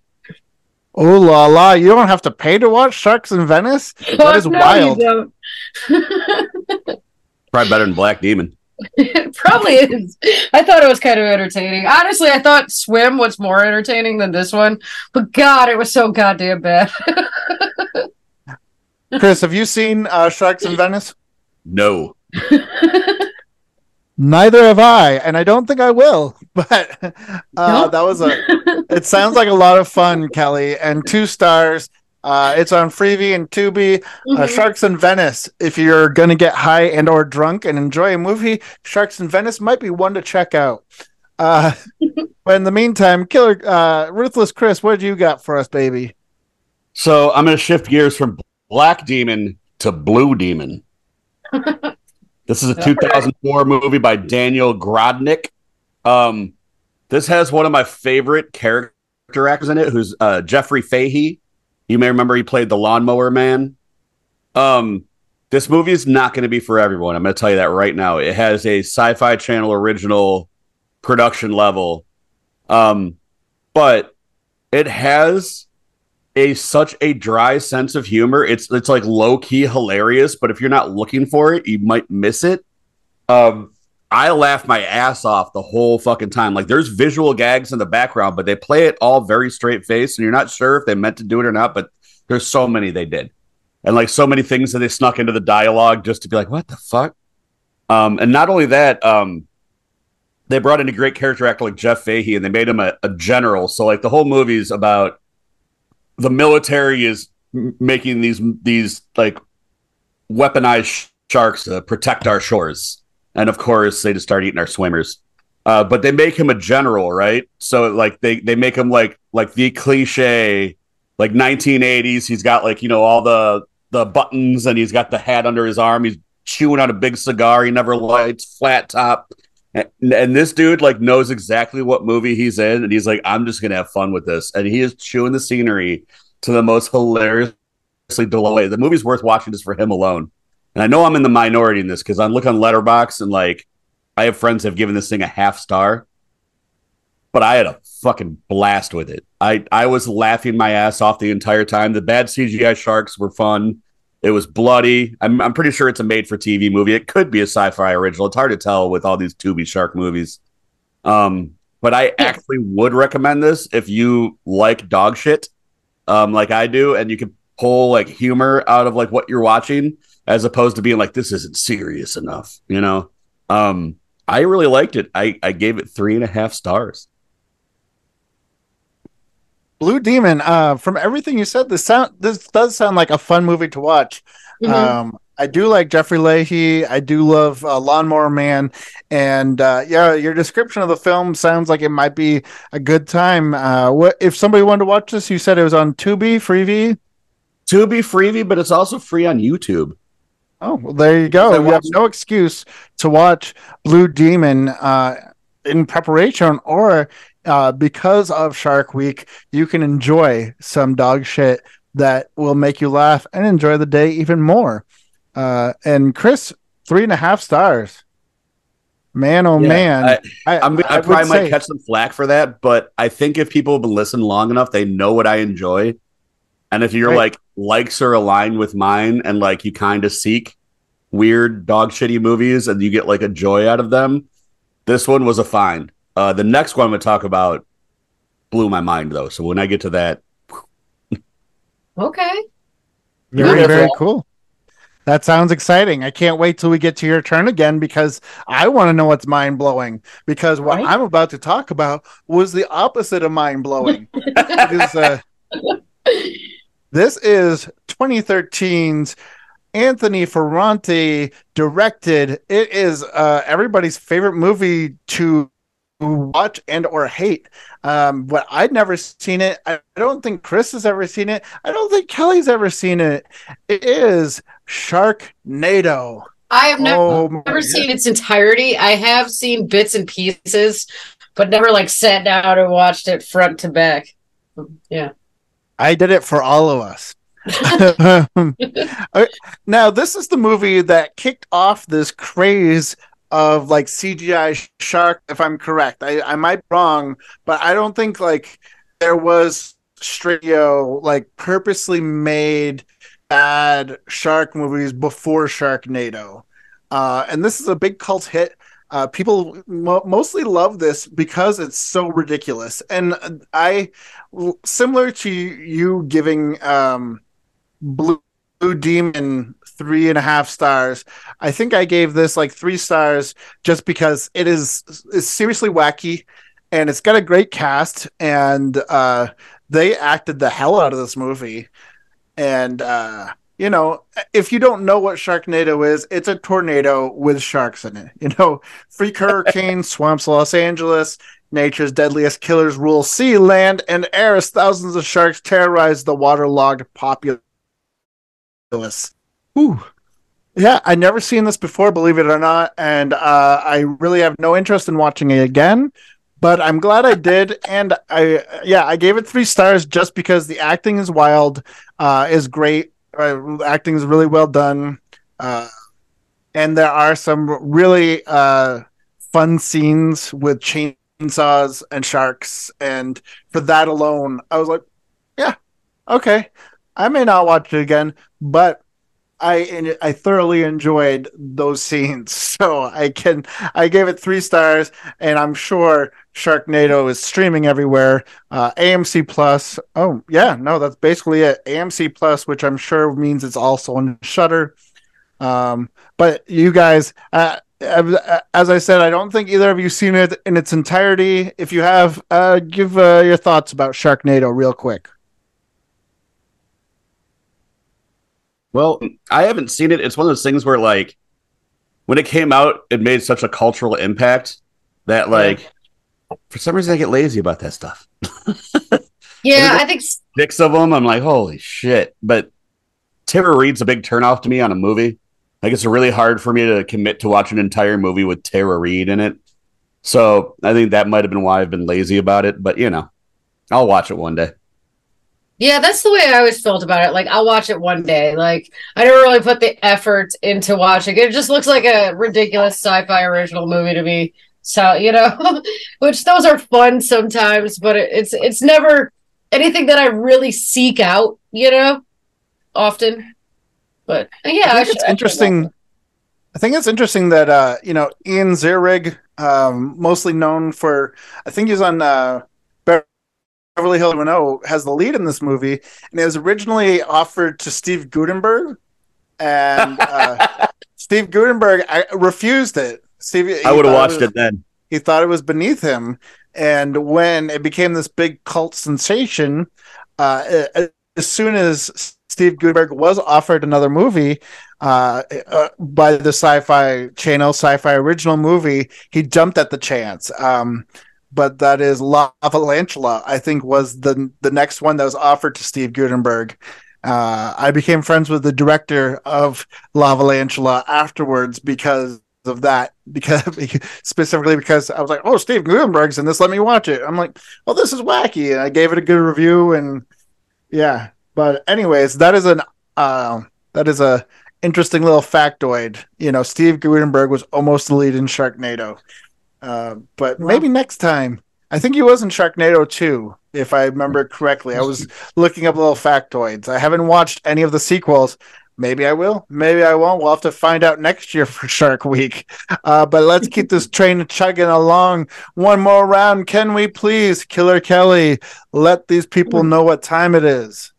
S2: Oh la la! You don't have to pay to watch Sharks in Venice. That is
S4: No, you
S2: wild.
S4: don't.
S3: Probably better than Black Demon.
S4: It probably is. I thought it was kind of entertaining. Honestly, I thought Swim was more entertaining than this one, but God, it was so goddamn bad.
S2: Chris, have you seen uh, Sharks in Venice?
S3: No.
S2: Neither have I, and I don't think I will. But uh,
S4: Nope.
S2: that was a. It sounds like a lot of fun, Kelly. And two stars. Uh, it's on Freevee and Tubi. Uh,
S4: Mhm.
S2: Sharks in Venice. If you're gonna get high and or drunk and enjoy a movie, Sharks in Venice might be one to check out. Uh, but in the meantime, Killer uh, Ruthless Chris, what do you got for us, baby?
S3: So I'm going to shift gears from Black Demon to Blue Demon. this is a 2004 movie by Daniel Grodnick. Um, this has one of my favorite character actors in it, who's uh, Jeffrey Fahey. You may remember he played the Lawnmower Man. Um, this movie is not going to be for everyone. I'm going to tell you that right now. It has a Sci-Fi Channel original production level, um, but it has a such a dry sense of humor. It's it's like low key hilarious, but if you're not looking for it, you might miss it. Um, I laugh my ass off the whole fucking time. Like there's visual gags in the background, but they play it all very straight face, and you're not sure if they meant to do it or not. But there's so many they did, and like so many things that they snuck into the dialogue just to be like, what the fuck? Um, and not only that, um, they brought in a great character actor like Jeff Fahey, and they made him a, a general. So like the whole movie's about the military is m- making these these like weaponized sh- sharks to protect our shores, and of course they just start eating our swimmers. Uh, but they make him a general, right? So like they they make him like like the cliche like 1980s. He's got like you know all the the buttons, and he's got the hat under his arm. He's chewing on a big cigar. He never lights, flat top. And, and this dude like knows exactly what movie he's in, and he's like, "I'm just gonna have fun with this." And he is chewing the scenery to the most hilariously delay. The movie's worth watching just for him alone. And I know I'm in the minority in this because I look on Letterboxd and like I have friends have given this thing a half star, but I had a fucking blast with it. I I was laughing my ass off the entire time. The bad CGI sharks were fun. It was bloody. I'm I'm pretty sure it's a made for TV movie. It could be a sci-fi original. It's hard to tell with all these Tubi shark movies. Um, but I actually would recommend this if you like dog shit, um, like I do, and you can pull like humor out of like what you're watching, as opposed to being like this isn't serious enough. You know, um, I really liked it. I I gave it three and a half stars.
S2: Blue Demon. Uh, from everything you said, this sound this does sound like a fun movie to watch.
S4: Mhm.
S2: Um, I do like Jeffrey Fahey. I do love uh, Lawnmower Man, and uh, yeah, your description of the film sounds like it might be a good time. Uh, what if somebody wanted to watch this? You said it was on Tubi, Freevee.
S3: Tubi Freevee, but it's also free on YouTube.
S2: Oh, well, there you go. You have no excuse to watch Blue Demon uh, in preparation or uh, because of Shark Week. You can enjoy some dog shit that will make you laugh and enjoy the day even more. Uh, and Chris, three and a half stars. Man, oh
S3: Yeah,
S2: man.
S3: I-
S2: I,
S3: I,
S2: would
S3: probably might
S2: say-
S3: catch some flack for that, but I think if people have been listening long enough, they know what I enjoy. And if your
S2: Right.
S3: like likes are aligned with mine, and like you kind of seek weird dog shitty movies, and you get like a joy out of them, this one was a find. Uh, the next one I'm going to talk about blew my mind though. So when I get to that,
S4: Okay.
S2: Very,
S3: Beautiful.
S2: very cool. That sounds exciting. I can't wait till we get to your turn again because I want to know what's mind blowing. Because what
S4: Right.
S2: I'm about to talk about was the opposite of mind blowing. it is, uh, this is 2013's Anthony Ferrante directed. It is uh, everybody's favorite movie to watch and or hate. Um, but I'd never seen it. I don't think Chris has ever seen it. I don't think Kelly's ever seen it. It is Sharknado.
S4: I have never,
S2: Oh
S4: never seen its entirety. I have seen bits and pieces, but never like sat down and watched it front to back. Yeah.
S2: I did it for all of us. Uh, now, this is the movie that kicked off this craze of like CGI shark, if I'm correct. I, I might be wrong, but I don't think like there was Stradio like purposely made bad shark movies before Sharknado. Uh, and this is a big cult hit. Uh, people mo- mostly love this because it's so ridiculous. And I, similar to you giving um, Blue, Blue Demon three and a half stars, I think I gave this like three stars just because it is is seriously wacky and it's got a great cast and uh, they acted the hell out of this movie. And uh, you know, if you don't know what Sharknado is, it's a tornado with sharks in it. You know, freak hurricane swamps Los Angeles, nature's deadliest killers rule sea, land, and air as thousands of sharks terrorize the waterlogged populace. Ooh. Yeah, I'd never seen this before, believe it or not, and uh, I really have no interest in watching it again. But I'm glad I did, and I yeah, I gave it three stars just because the acting is wild, uh, is great, uh, acting is really well done, uh, and there are some really uh, fun scenes with chainsaws and sharks, and for that alone, I was like, yeah, okay, I may not watch it again, but I I thoroughly enjoyed those scenes, so I can I gave it three stars, and I'm sure Sharknado is streaming everywhere. Uh, AMC Plus. Oh yeah, no, that's basically it. AMC Plus, which I'm sure means it's also on Shudder. Um, but you guys, uh, as I said, I don't think either of you seen it in its entirety. If you have, uh, give uh, your thoughts about Sharknado real quick.
S3: Well, I haven't seen it. It's one of those things where, like, when it came out, it made such a cultural impact that, like, for some reason, I get lazy about that stuff.
S4: yeah, I think
S3: six of them. I'm like, holy shit! But Tara Reid's a big turnoff to me on a movie. Like, it's really hard for me to commit to watch an entire movie with Tara Reid in it. So I think that might have been why I've been lazy about it. But you know, I'll watch it one day.
S4: Yeah, that's the way I always felt about it. Like I'll watch it one day. Like I don't really put the effort into watching it. It just looks like a ridiculous sci-fi original movie to me. So you know, which those are fun sometimes, but it, it's it's never anything that I really seek out. You know, often. But yeah,
S2: I think I it's interesting. I think it's interesting that uh, you know Ian Ziering, um, mostly known for, I think he's on uh, Beverly Hills 101 has the lead in this movie, and it was originally offered to Steve Guttenberg, and uh, Steve Guttenberg I, refused it. Steve,
S3: I would have watched it, was, it then.
S2: He thought it was beneath him, and when it became this big cult sensation, uh, as soon as Steve Guttenberg was offered another movie uh, uh, by the Sci-Fi Channel, Sci-Fi Original movie, he jumped at the chance. Um, but that is La Valantula, I think was the the next one that was offered to Steve Guttenberg. Uh, I became friends with the director of Lavalantula afterwards because of that because specifically because I was like, oh, Steve Guttenberg's in this, let me watch it. I'm like, well, this is wacky, and I gave it a good review, and yeah. But anyways, that is an uh, that is a interesting little factoid. You know, Steve Guttenberg was almost the lead in Sharknado. Uh, but maybe next time. I think he was in Sharknado 2, if I remember correctly. I was looking up little factoids. I haven't watched any of the sequels. Maybe I will. Maybe I won't. We'll have to find out next year for Shark Week. Uh, but let's keep this train chugging along. One more round, can we please, Killer Kelly? Let these people know what time it is.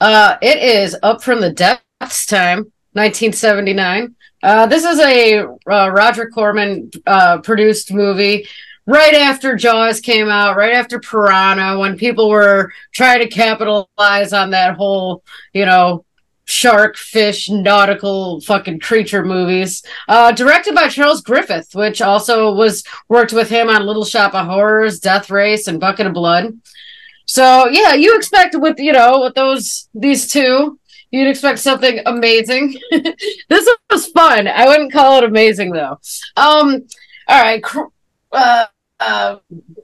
S4: Uh, it is up from the depths time, 1979. Uh, this is a uh, Roger Corman uh, produced movie right after Jaws came out, right after Piranha, when people were trying to capitalize on that whole, you know, shark, fish, nautical fucking creature movies. Uh, directed by Charles Griffith, which also was worked with him on Little Shop of Horrors, Death Race, and Bucket of Blood. So yeah, you expect with you know with those these two You'd expect something amazing. this was fun. I wouldn't call it amazing though. Um, all right. Uh, uh,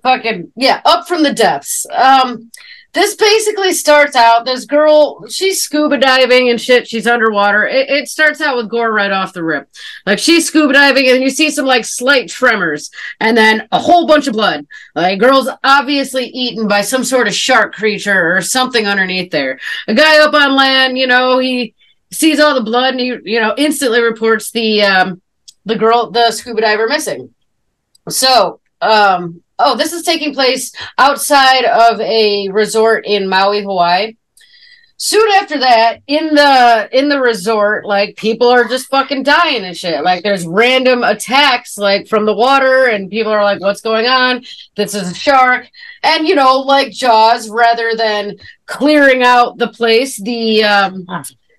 S4: fucking yeah, up from the depths. Um, this basically starts out this girl she's scuba diving and shit she's underwater. It, it, starts out with gore right off the rip. Like she's scuba diving and you see some like slight tremors and then a whole bunch of blood. Like girl's obviously eaten by some sort of shark creature or something underneath there. A guy up on land you know he sees all the blood and he you know instantly reports the um the girl the scuba diver missing. So um oh, this is taking place outside of a resort in Maui, Hawaii. Soon after that, in the in the resort, like people are just fucking dying and shit. Like there's random attacks like from the water, and people are like, "What's going on? This is a shark." And you know, like Jaws, rather than clearing out the place, the um,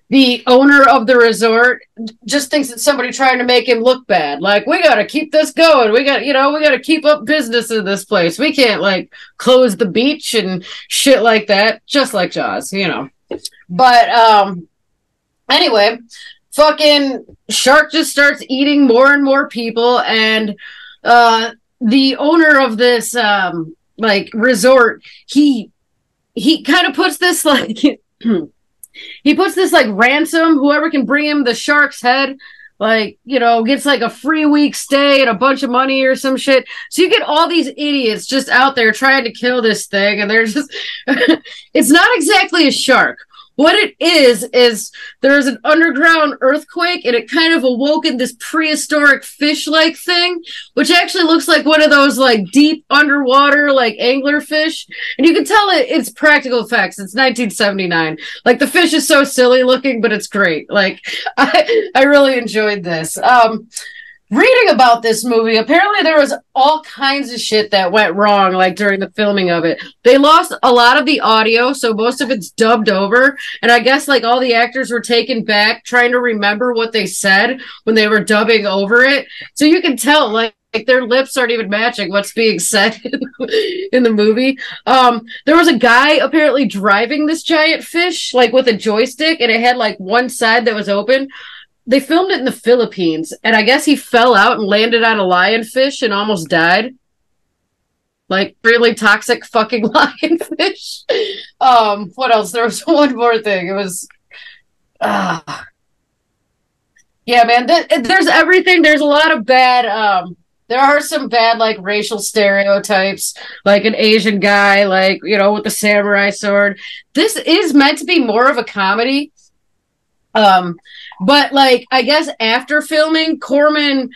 S4: the owner of the resort just thinks it's somebody trying to make him look bad. Like, we got to keep this going. We got, you know, we got to keep up business in this place. We can't like close the beach and shit like that, just like Jaws, you know. But, um, anyway, fucking shark just starts eating more and more people. And, uh, the owner of this, um, like resort, he, he kind of puts this like, he puts this like ransom whoever can bring him the shark's head like you know gets like a free week stay and a bunch of money or some shit. So you get all these idiots just out there trying to kill this thing and they're just it's not exactly a shark what it is is there's an underground earthquake and it kind of awoken this prehistoric fish-like thing which actually looks like one of those like deep underwater like angler fish. And you can tell it it's practical effects. It's 1979 like the fish is so silly looking but it's great. Like i i really enjoyed this. Um reading about this movie, apparently there was all kinds of shit that went wrong, like during the filming of it. They lost a lot of the audio, so most of it's dubbed over. And I guess like all the actors were taken back trying to remember what they said when they were dubbing over it. So you can tell, like, like their lips aren't even matching what's being said in the movie. Um, there was a guy apparently driving this giant fish, like with a joystick, and it had like one side that was open they filmed it in the Philippines, and I guess he fell out and landed on a lionfish and almost died. Like really toxic fucking lionfish. um, what else? There was one more thing. It was, uh, yeah, man. Th- there's everything. There's a lot of bad. Um, there are some bad like racial stereotypes, like an Asian guy, like you know, with the samurai sword. This is meant to be more of a comedy. Um, but like, I guess after filming, Corman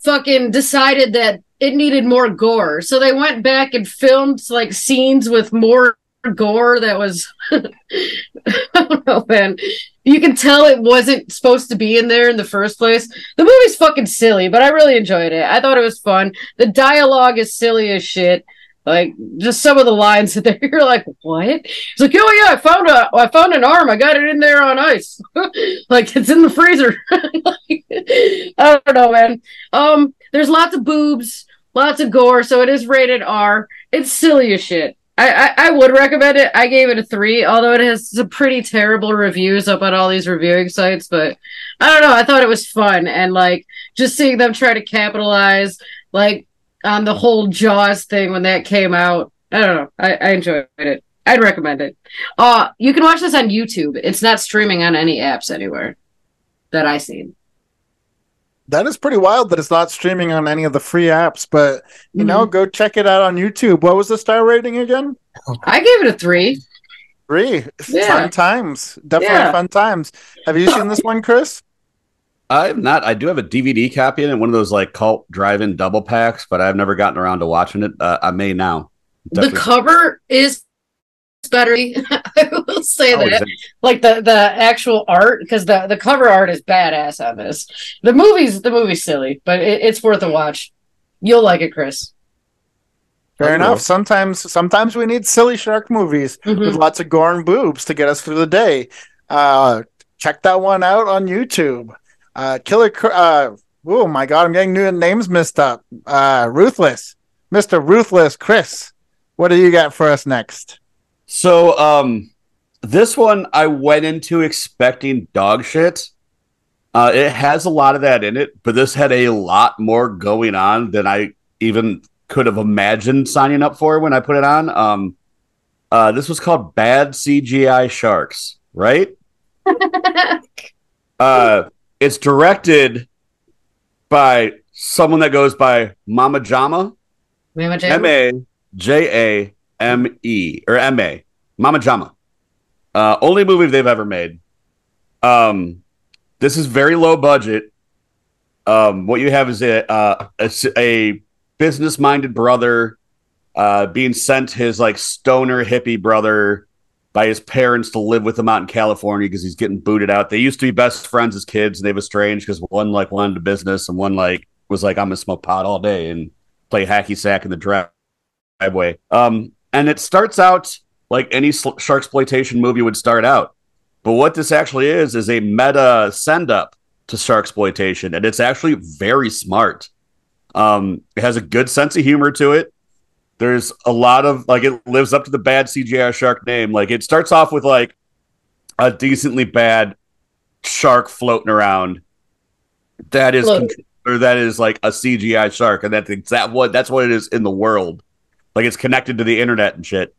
S4: fucking decided that it needed more gore. So they went back and filmed like scenes with more gore that was I don't know, man. You can tell it wasn't supposed to be in there in the first place. The movie's fucking silly, but I really enjoyed it. I thought it was fun. The dialogue is silly as shit. Like just some of the lines that you're like, what? It's like, oh yeah, I found a, I found an arm. I got it in there on ice. like it's in the freezer. I don't know, man. Um, there's lots of boobs, lots of gore, so it is rated R. It's silly as shit. I, I, I would recommend it. I gave it a three, although it has some pretty terrible reviews up on all these reviewing sites. But I don't know. I thought it was fun and like just seeing them try to capitalize like on the whole Jaws thing when that came out. I don't know. I, I enjoyed it. I'd recommend it. Uh you can watch this on YouTube. It's not streaming on any apps anywhere that I've seen.
S2: That is pretty wild that it's not streaming on any of the free apps, but you mm-hmm. know, go check it out on YouTube. What was the star rating again?
S4: I gave it a three.
S2: Three. Yeah. Fun times. Definitely yeah. fun times. Have you seen this one, Chris?
S3: I'm not. I do have a DVD copy in it, one of those like cult drive-in double packs, but I've never gotten around to watching it. Uh, I may now.
S4: Definitely. The cover is better. I will say oh, that, like the the actual art, because the the cover art is badass on this. The movie's the movie's silly, but it, it's worth a watch. You'll like it, Chris.
S2: Fair enough. Sometimes, sometimes we need silly shark movies mm-hmm. with lots of gore and boobs to get us through the day. Uh, check that one out on YouTube. Uh, Killer. Uh, oh my God, I'm getting new names messed up. Uh, Ruthless, Mister Ruthless, Chris. What do you got for us next?
S3: So, um, this one I went into expecting dog shit. Uh, it has a lot of that in it, but this had a lot more going on than I even could have imagined signing up for when I put it on. Um, Uh, this was called Bad CGI Sharks, right? uh, it's directed by someone that goes by Mama Jama,
S4: Mama Jam?
S3: M A J A M E or M A, Mama Jama. Uh, only movie they've ever made. Um, this is very low budget. Um, what you have is a uh, a, a business-minded brother uh, being sent his like stoner hippie brother by his parents to live with him out in California because he's getting booted out. They used to be best friends as kids, and they've estranged because one like wanted a business and one like was like I'm gonna smoke pot all day and play hacky sack in the driveway. Um, and it starts out like any sl- shark exploitation movie would start out, but what this actually is is a meta send up to shark exploitation, and it's actually very smart. Um, it has a good sense of humor to it. There's a lot of like it lives up to the bad CGI shark name. Like it starts off with like a decently bad shark floating around. That is
S4: Look.
S3: or that is like a CGI shark, and that's exact what that's what it is in the world. Like it's connected to the internet and shit.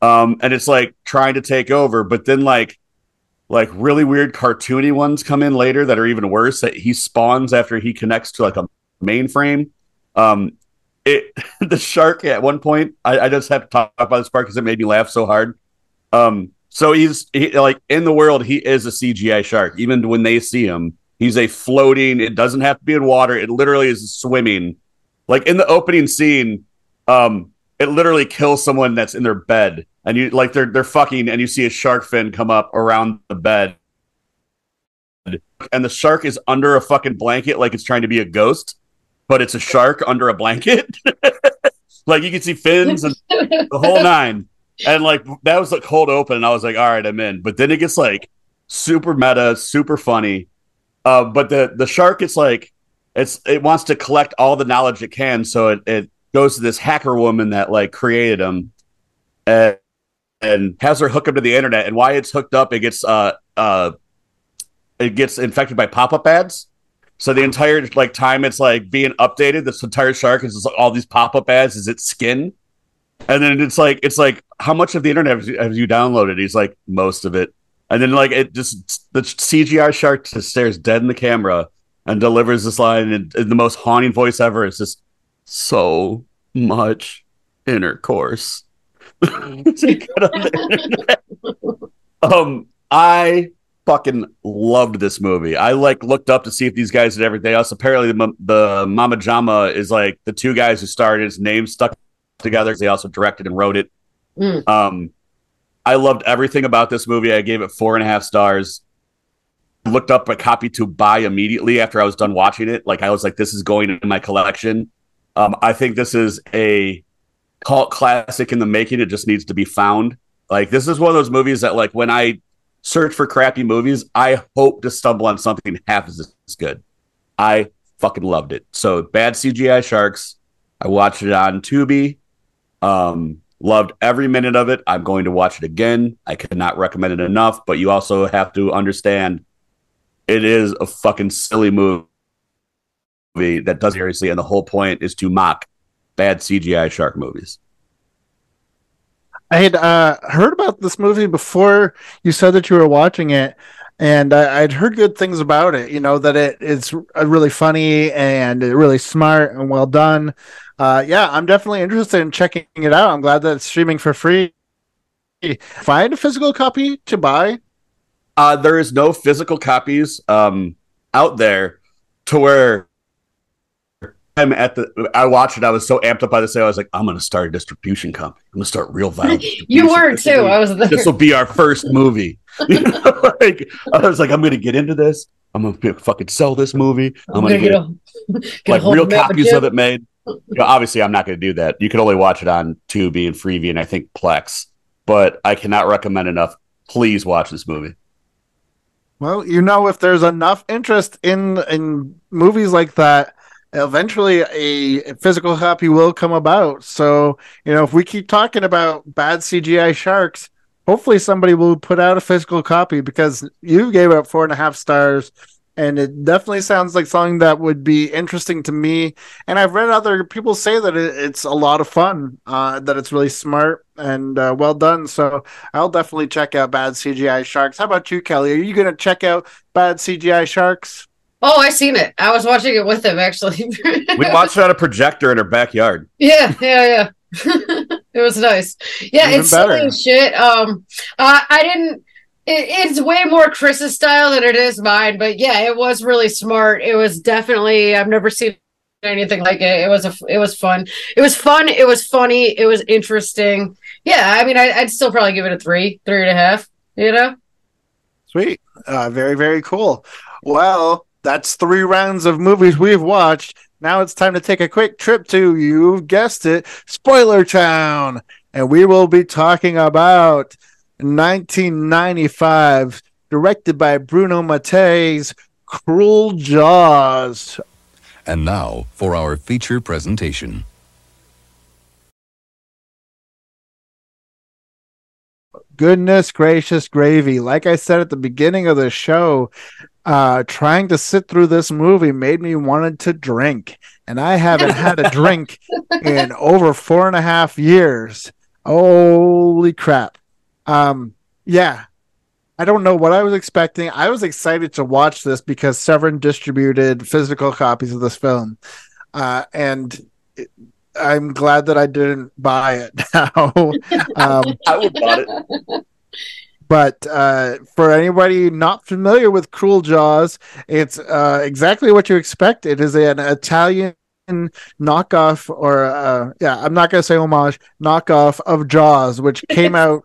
S3: Um, and it's like trying to take over, but then like like really weird cartoony ones come in later that are even worse that he spawns after he connects to like a mainframe. Um, it the shark at one point, I, I just have to talk about this part because it made me laugh so hard. Um, so he's he, like in the world, he is a CGI shark. Even when they see him, he's a floating. It doesn't have to be in water. It literally is swimming. Like in the opening scene, um, it literally kills someone that's in their bed, and you like they're they're fucking, and you see a shark fin come up around the bed, and the shark is under a fucking blanket, like it's trying to be a ghost, but it's a shark under a blanket. like you can see fins and the whole nine. And like that was like cold open, and I was like, all right, I'm in. But then it gets like super meta, super funny. Uh, but the the shark, it's like it's it wants to collect all the knowledge it can, so it, it goes to this hacker woman that like created him, and, and has her hook up to the internet. And why it's hooked up, it gets uh uh it gets infected by pop up ads. So the entire like time it's like being updated, this entire shark is just, like, all these pop up ads. Is its skin? And then it's like it's like how much of the internet have you, have you downloaded? He's like most of it. And then like it just the CGI shark just stares dead in the camera and delivers this line in, in the most haunting voice ever. It's just so much intercourse. To get on the internet. um, I fucking loved this movie. I like looked up to see if these guys did everything else. Apparently, the, the Mama Jama is like the two guys who started. His name stuck together. They also directed and wrote it.
S4: Mm.
S3: Um, I loved everything about this movie. I gave it four and a half stars. Looked up a copy to buy immediately after I was done watching it. Like I was like, this is going in my collection. Um, I think this is a cult classic in the making. It just needs to be found. Like this is one of those movies that like when I search for crappy movies, I hope to stumble on something half as as good. I fucking loved it. So bad CGI sharks. I watched it on Tubi. Um, loved every minute of it. I'm going to watch it again. I cannot recommend it enough, but you also have to understand it is a fucking silly movie that does seriously, and the whole point is to mock bad CGI shark movies.
S2: I had uh, heard about this movie before you said that you were watching it, and I, I'd heard good things about it. You know that it is uh, really funny and really smart and well done. Uh, yeah, I'm definitely interested in checking it out. I'm glad that it's streaming for free. Find a physical copy to buy.
S3: Uh, there is no physical copies um, out there to where I'm at the. I watched it. I was so amped up by the sale. I was like, I'm going to start a distribution company. I'm going to start real violent.
S4: You were too. I was there.
S3: This will be our first movie. You know, like I was like, I'm going to get into this. I'm going to fucking sell this movie. I'm, going to get,
S4: a, get a
S3: like real copies of it made. You know, obviously, I'm not going to do that. You can only watch it on Tubi and Freevee and I think Plex. But I cannot recommend enough. Please watch this movie.
S2: Well, you know, if there's enough interest in in movies like that, eventually a physical copy will come about. So, you know, if we keep talking about bad CGI sharks, hopefully somebody will put out a physical copy because you gave it four and a half stars. and it definitely sounds like something that would be interesting to me. And I've read other people say that it, it's a lot of fun, uh, that it's really smart and uh, well done. So I'll definitely check out Bad CGI Sharks. How about you, Kelly? Are you going to check out Bad CGI Sharks?
S4: Oh, I seen it. I was watching it with him actually.
S3: We watched it on a projector in her backyard.
S4: Yeah, yeah, yeah. it was nice. Yeah,
S2: Even
S4: it's
S2: better.
S4: shit. Um, uh, I didn't. It, it's way more Chris's style than it is mine, but yeah, it was really smart. It was definitely. I've never seen anything like it. It was a. It was fun. It was fun. It was funny. It was interesting. Yeah, I mean, I, I'd still probably give it a three, three and a half. You know.
S2: Sweet. Uh, very, very cool. Well, that's three rounds of movies we've watched. Now it's time to take a quick trip to, you've guessed it, Spoiler Town. And we will be talking about 1995, directed by Bruno Mattei's Cruel Jaws.
S5: And now for our feature presentation.
S2: goodness gracious gravy like i said at the beginning of the show uh trying to sit through this movie made me wanted to drink and i haven't had a drink in over four and a half years. Holy crap. Um yeah. I don't know what i was expecting. I was excited to watch this because severin distributed physical copies of this film. Uh and it, i'm glad that i didn't buy it now. Um
S3: I would bought it.
S2: But uh, for anybody not familiar with Cruel Jaws, it's uh, exactly what you expect. It is an Italian knockoff, or uh, yeah, I'm not going to say homage, knockoff of Jaws, which came out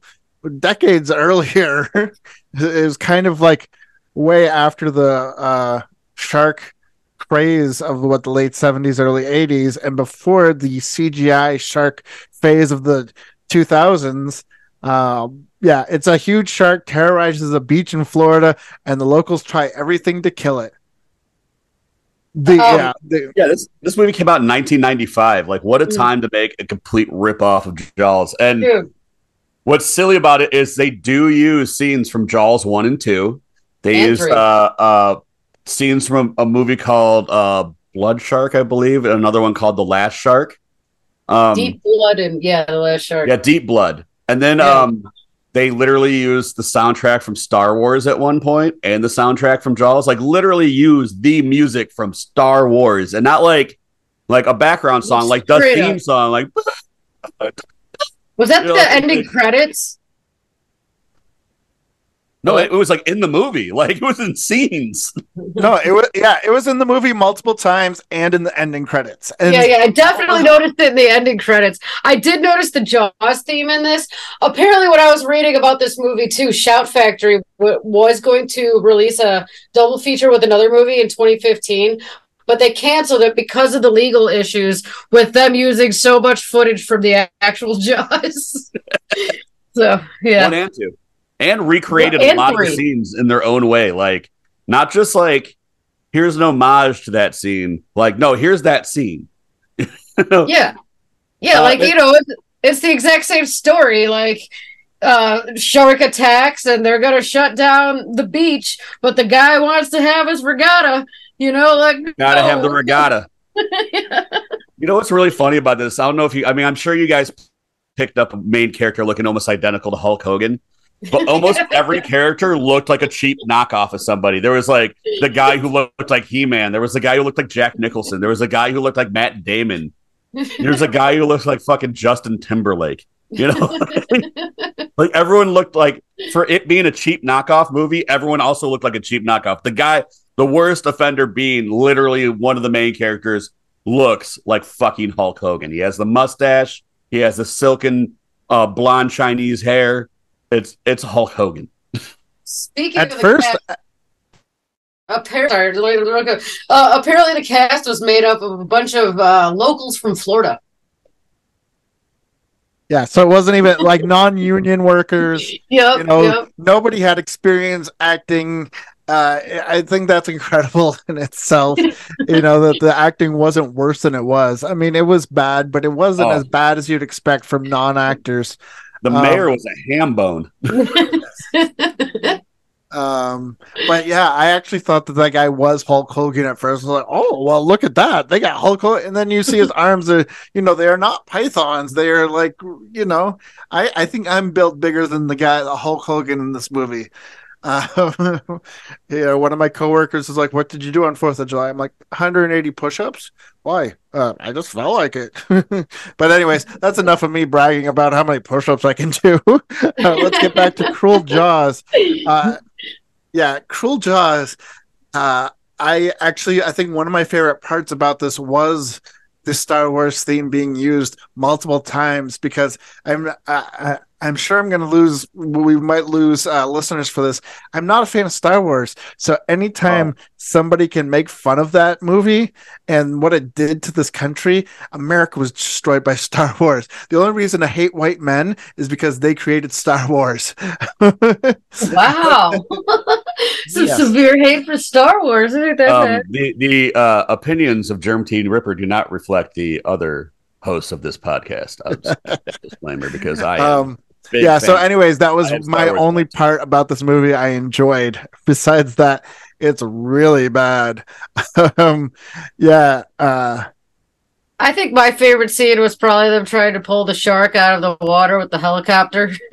S2: decades earlier. it was kind of like way after the uh, shark craze of what the late 70s, early 80s, and before the CGI shark phase of the 2000s. Um, yeah, it's a huge shark terrorizes a beach in Florida, and the locals try everything to kill it. The
S4: Um,
S2: yeah, the,
S3: Yeah, this this movie came out in 1995. Like, what a
S4: Mm.
S3: time to make a complete rip off of Jaws. And
S4: Dude,
S3: what's silly about it is they do use scenes from Jaws one and two. They
S4: And
S3: use uh uh scenes from a movie called uh Blood Shark, I believe, and another one called The Last Shark. Um,
S4: deep blood and yeah, the last shark.
S3: Yeah, Deep Blood. And then
S4: Yeah.
S3: um they literally used the soundtrack from Star Wars at one point and the soundtrack from Jaws. Like literally used the music from Star Wars and not like like a background song, like the
S4: Straight
S3: theme
S4: up.
S3: song, like
S4: Was that
S3: You know,
S4: the
S3: like-
S4: ending credits?
S3: No, it, it was like in the movie, like it was in scenes.
S2: no, it was yeah, it was in the movie multiple times and in the ending credits. And
S4: yeah, yeah, I definitely noticed it in the ending credits. I did notice the Jaws theme in this. Apparently, when I was reading about this movie too, Shout Factory w- was going to release a double feature with another movie in 2015, but they canceled it because of the legal issues with them using so much footage from the actual Jaws. so yeah,
S3: One and two. And recreated
S4: Yeah,
S3: a
S4: and
S3: lot of the scenes in their own way. Like not just like here's an homage to that scene. Like, no, here's that scene.
S4: yeah, yeah,
S3: Uh,
S4: like you know, it's, it's the exact same story. Like uh shark attacks and they're gonna shut down the beach, but the guy wants to have his regatta. You know, like
S3: Gotta
S4: no.
S3: have the regatta. You know what's really funny about this? I don't know if you. I mean, I'm sure you guys picked up a main character looking almost identical to Hulk Hogan, but almost every character looked like a cheap knockoff of somebody. There was like the guy who looked like He Man. There was the guy who looked like Jack Nicholson. There was a guy who looked like Matt Damon. There's a guy who looks like fucking Justin Timberlake. You know, like everyone looked like for it being a cheap knockoff movie. Everyone also looked like a cheap knockoff. The guy, the worst offender, being literally one of the main characters looks like fucking Hulk Hogan. He has the mustache. He has the silken uh, blonde Chinese hair. It's it's Hulk Hogan.
S4: Speaking
S2: at
S4: of the
S2: first,
S4: cast, apparently, uh, apparently the cast was made up of a bunch of uh, locals from Florida.
S2: yeah, so it wasn't even like non-union workers.
S4: Yep,
S2: you know,
S4: yep.
S2: nobody had experience acting. Uh, I think that's incredible in itself. you know that the acting wasn't worse than it was. I mean, it was bad, but it wasn't
S3: Oh.
S2: as bad as you'd expect from non-actors.
S3: The
S2: Um,
S3: mayor was a ham bone.
S2: Um, but yeah, I actually thought that that guy was Hulk Hogan at first. I was like, oh well, look at that. They got Hulk Hogan, and then you see his arms are, you know, they are not pythons. They are like, you know, I I think I'm built bigger than the guy, the Hulk Hogan in this movie. Uh, yeah, one of my coworkers is like, "What did you do on Fourth of July?" I'm like, "180 push-ups." Why? Uh, I just felt like it. but anyways, that's enough of me bragging about how many push-ups I can do. uh, let's get back to Cruel Jaws. Uh, yeah, Cruel Jaws. Uh, I actually, I think one of my favorite parts about this was the Star Wars theme being used multiple times because I'm I, I'm sure I'm going to lose. We might lose uh, listeners for this. I'm not a fan of Star Wars, so anytime oh. somebody can make fun of that movie and what it did to this country, America was destroyed by Star Wars. The only reason I hate white men is because they created Star Wars.
S4: wow, some yes. severe hate for Star Wars. Um,
S3: the the uh, opinions of Germ Teen Ripper do not reflect the other hosts of this podcast. disclaimer because I. Um,
S2: Big yeah. Fan. So, anyways, that was my only part about this movie I enjoyed. Besides that, it's really bad. um, yeah. Uh,
S4: I think my favorite scene was probably them trying to pull the shark out of the water with the helicopter.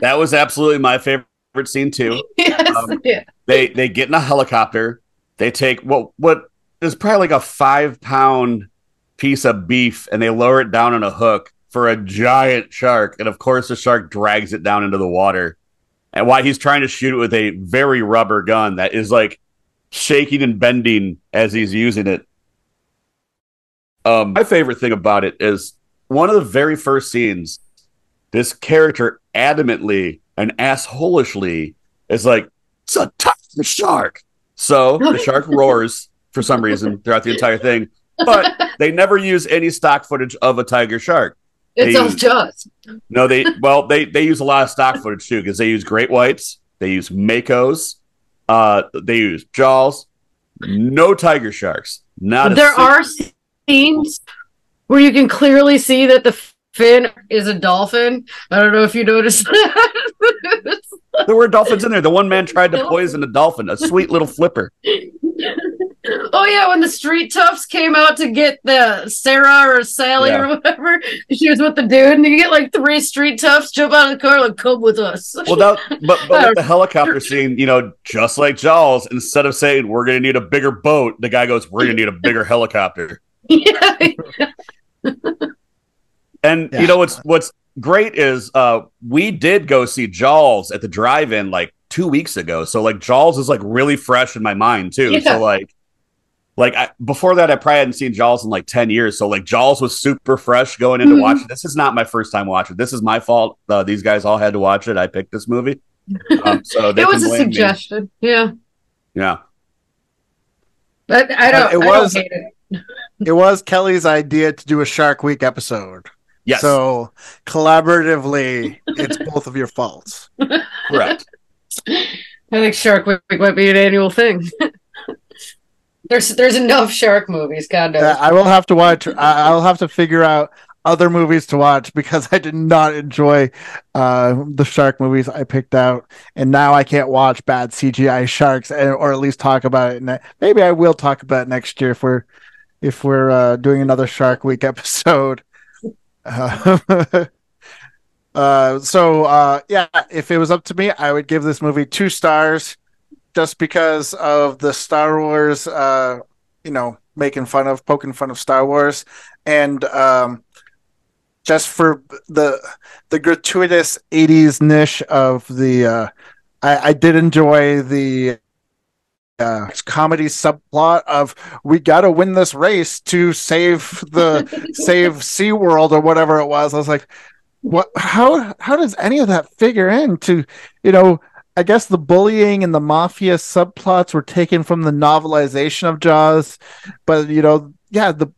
S3: that was absolutely my favorite scene too. Yes, um, yeah. They they get in a helicopter. They take what what is probably like a five pound piece of beef, and they lower it down on a hook for a giant shark. And of course, the shark drags it down into the water. And while he's trying to shoot it with a very rubber gun that is like shaking and bending as he's using it. Um, my favorite thing about it is one of the very first scenes, this character adamantly and assholishly is like, it's a tiger shark. So the shark roars for some reason throughout the entire thing, but they never use any stock footage of a tiger shark.
S4: It's all Jaws.
S3: No, they well they they use a lot of stock footage too because they use great whites, they use makos, uh, they use jaws, no tiger sharks. Not
S4: there are scenes where you can clearly see that the fin is a dolphin. I don't know if you noticed that.
S3: there were dolphins in there. The one man tried to poison a dolphin, a sweet little flipper.
S4: Oh yeah, when the street toughs came out to get the Sarah or Sally yeah. or whatever, she was with the dude, and you get like three street toughs jump out of the car like come with us.
S3: Well, that, but but with the helicopter scene, you know, just like Jaws, instead of saying we're going to need a bigger boat, the guy goes, "We're going to need a bigger helicopter." Yeah. and yeah. you know what's what's great is uh we did go see Jaws at the drive-in like two weeks ago, so like Jaws is like really fresh in my mind too. Yeah. So like like I, before that, I probably hadn't seen Jaws in like ten years. So like Jaws was super fresh going into mm-hmm. watching. This is not my first time watching. This is my fault. Uh, these guys all had to watch it. I picked this movie, um, so
S4: it was a suggestion. Me. Yeah,
S3: yeah.
S4: But I don't. Uh, it was. Don't
S2: it. it was Kelly's idea to do a Shark Week episode.
S3: Yes.
S2: So collaboratively, it's both of your faults.
S3: Correct.
S4: I think Shark Week might be an annual thing. There's there's enough shark movies. God knows.
S2: I will have to watch. I'll have to figure out other movies to watch because I did not enjoy uh, the shark movies I picked out, and now I can't watch bad CGI sharks, and, or at least talk about it. Ne- Maybe I will talk about next year if we're if we're uh, doing another Shark Week episode. Uh, so uh, yeah, if it was up to me, I would give this movie two stars just because of the Star Wars, uh, you know, making fun of, poking fun of Star Wars, and um, just for the the gratuitous '80s niche of the. Uh, I, I did enjoy the uh, comedy subplot of we got to win this race to save the save SeaWorld or whatever it was. I was like, what? How how does any of that figure into you know I guess the bullying and the mafia subplots were taken from the novelization of Jaws, but you know, yeah, the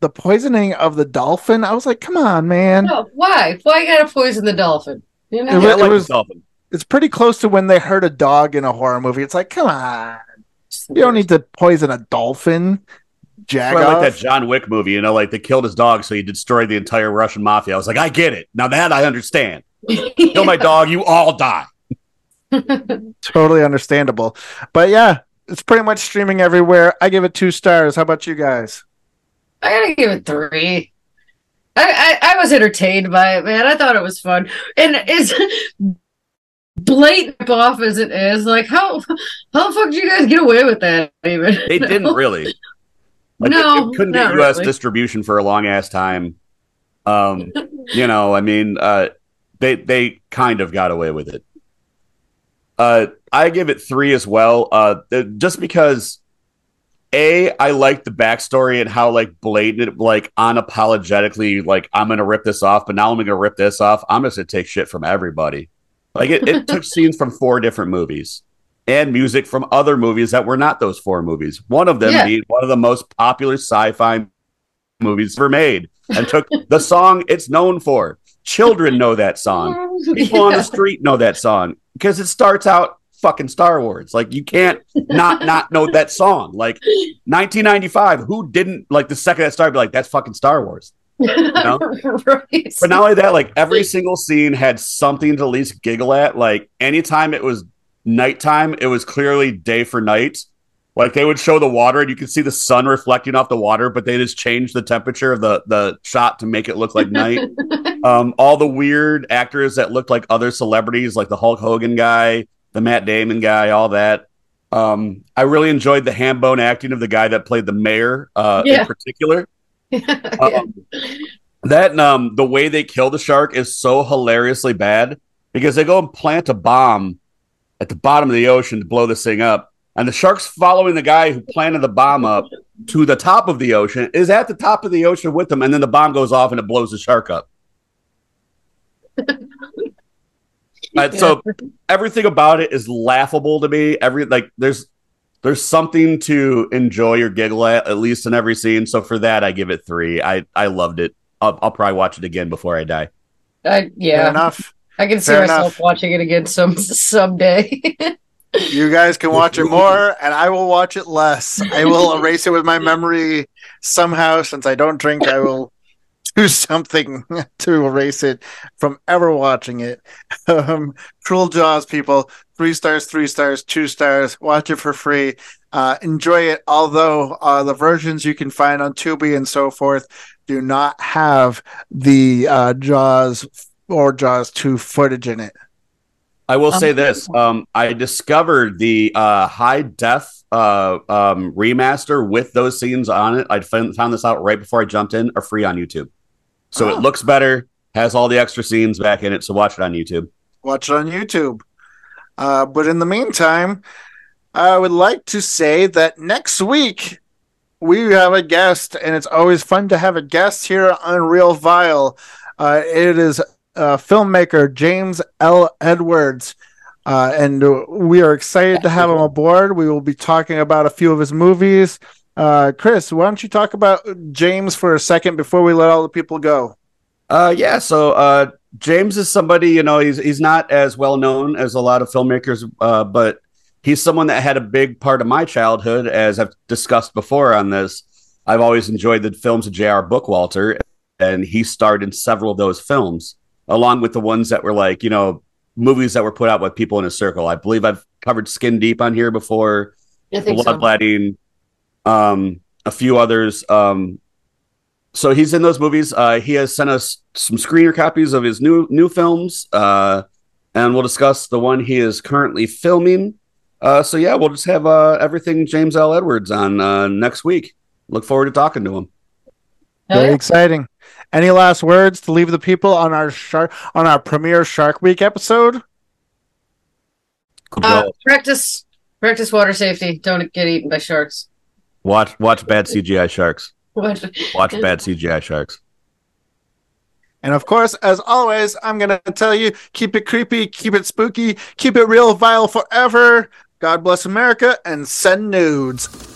S2: the poisoning of the dolphin. I was like, come on, man.
S4: No, why? Why you gotta poison the dolphin?
S2: You know, it, yeah, it like was. Dolphin. It's pretty close to when they hurt a dog in a horror movie. It's like, come on, you don't need to poison a dolphin. Jag
S3: like that John Wick movie, you know, like they killed his dog, so he destroyed the entire Russian mafia. I was like, I get it. Now that I understand. Kill my dog, you all die.
S2: totally understandable. But yeah, it's pretty much streaming everywhere. I give it two stars. How about you guys?
S4: I gotta give it three. I, I, I was entertained by it, man. I thought it was fun, and it's blatant off as it is. Like how how the fuck did you guys get away with that? Even
S3: They didn't really. Like,
S4: No,
S3: it, it couldn't
S4: not
S3: get U.S.
S4: really.
S3: distribution for a long ass time. Um, you know, I mean, uh, they they kind of got away with it. Uh, I give it three as well. Uh, just because, a, I like the backstory and how like blatant, like unapologetically, like I'm gonna rip this off, but now I'm gonna rip this off. I'm just gonna take shit from everybody. Like it, it took scenes from four different movies and music from other movies that were not those four movies. One of them
S4: Yeah.
S3: being one of the most popular sci-fi movies ever made, and took the song it's known for. Children know that song. People on the street know that song because it starts out fucking Star Wars. Like you can't not not know that song. Like 1995, who didn't like the second that started? Be like that's fucking Star Wars. know?
S4: right.
S3: But not only that, like every single scene had something to at least giggle at. Like anytime it was nighttime, it was clearly day for night. Like they would show the water and you could see the sun reflecting off the water, but they just changed the temperature of the the shot to make it look like night. um, all the weird actors that looked like other celebrities, like the Hulk Hogan guy, the Matt Damon guy, all that. Um, I really enjoyed the ham bone acting of the guy that played the mayor uh,
S4: Yeah.
S3: in particular. Um, that um, the way they kill the shark is so hilariously bad because they go and plant a bomb at the bottom of the ocean to blow this thing up. And the shark's following the guy who planted the bomb up to the top of the ocean, is at the top of the ocean with them, and then the bomb goes off and it blows the shark up. So everything about it is laughable to me. Every like there's there's something to enjoy or giggle at, at least in every scene. So for that, I give it three. I I loved it. I'll, I'll probably watch it again before I die.
S4: I,
S2: Fair
S4: yeah,
S2: enough.
S4: I can see
S2: Fair
S4: myself
S2: enough.
S4: watching it again some someday.
S2: You guys can watch it more, and I will watch it less. I will erase it with my memory somehow. Since I don't drink, I will do something to erase it from ever watching it. Um, Cruel Jaws, people, three stars, three stars, two stars. Watch it for free. Uh, enjoy it. Although uh, the versions you can find on Tubi and so forth do not have the uh, Jaws or Jaws two footage in it.
S3: I will say
S4: Um,
S3: this: um, I discovered the uh, high def uh, um, remaster with those scenes on it. I found, found this out right before I jumped in. Are free on YouTube, so
S2: Oh.
S3: it looks better. Has all the extra scenes back in it. So watch it on YouTube.
S2: watch it on YouTube. Uh, but in the meantime, I would like to say that next week we have a guest, and it's always fun to have a guest here on Reel Vile. Uh, it is uh, filmmaker James L. Edwards. Uh, and we are excited to have him aboard. We will be talking about a few of his movies. Uh, Chris, why don't you talk about James for a second before we let all the people go?
S3: Uh, yeah. So uh, James is somebody you know he's he's not as well known as a lot of filmmakers, uh, but he's someone that had a big part of my childhood, as I've discussed before on this. I've always enjoyed the films of J.R. Bookwalter, and he starred in several of those films, along with the ones that were like you know movies that were put out with people in a circle. I believe I've covered Skin Deep on here before.
S4: I think so.
S3: Bloodletting, um, a few others. Um, so he's in those movies. Uh, he has sent us some screener copies of his new new films, uh, and we'll discuss the one he is currently filming. Uh, so yeah, we'll just have uh, everything James L. Edwards on uh, next week. Look forward to talking to him.
S2: Very exciting. Any last words to leave the people on our shark on our premiere Shark Week episode?
S4: Uh, practice practice water safety. Don't get eaten by sharks.
S3: watch watch bad CGI sharks. Watch bad CGI sharks.
S2: And of course, as always, I'm gonna tell you: keep it creepy, keep it spooky, keep it real vile forever. God bless America, and send nudes.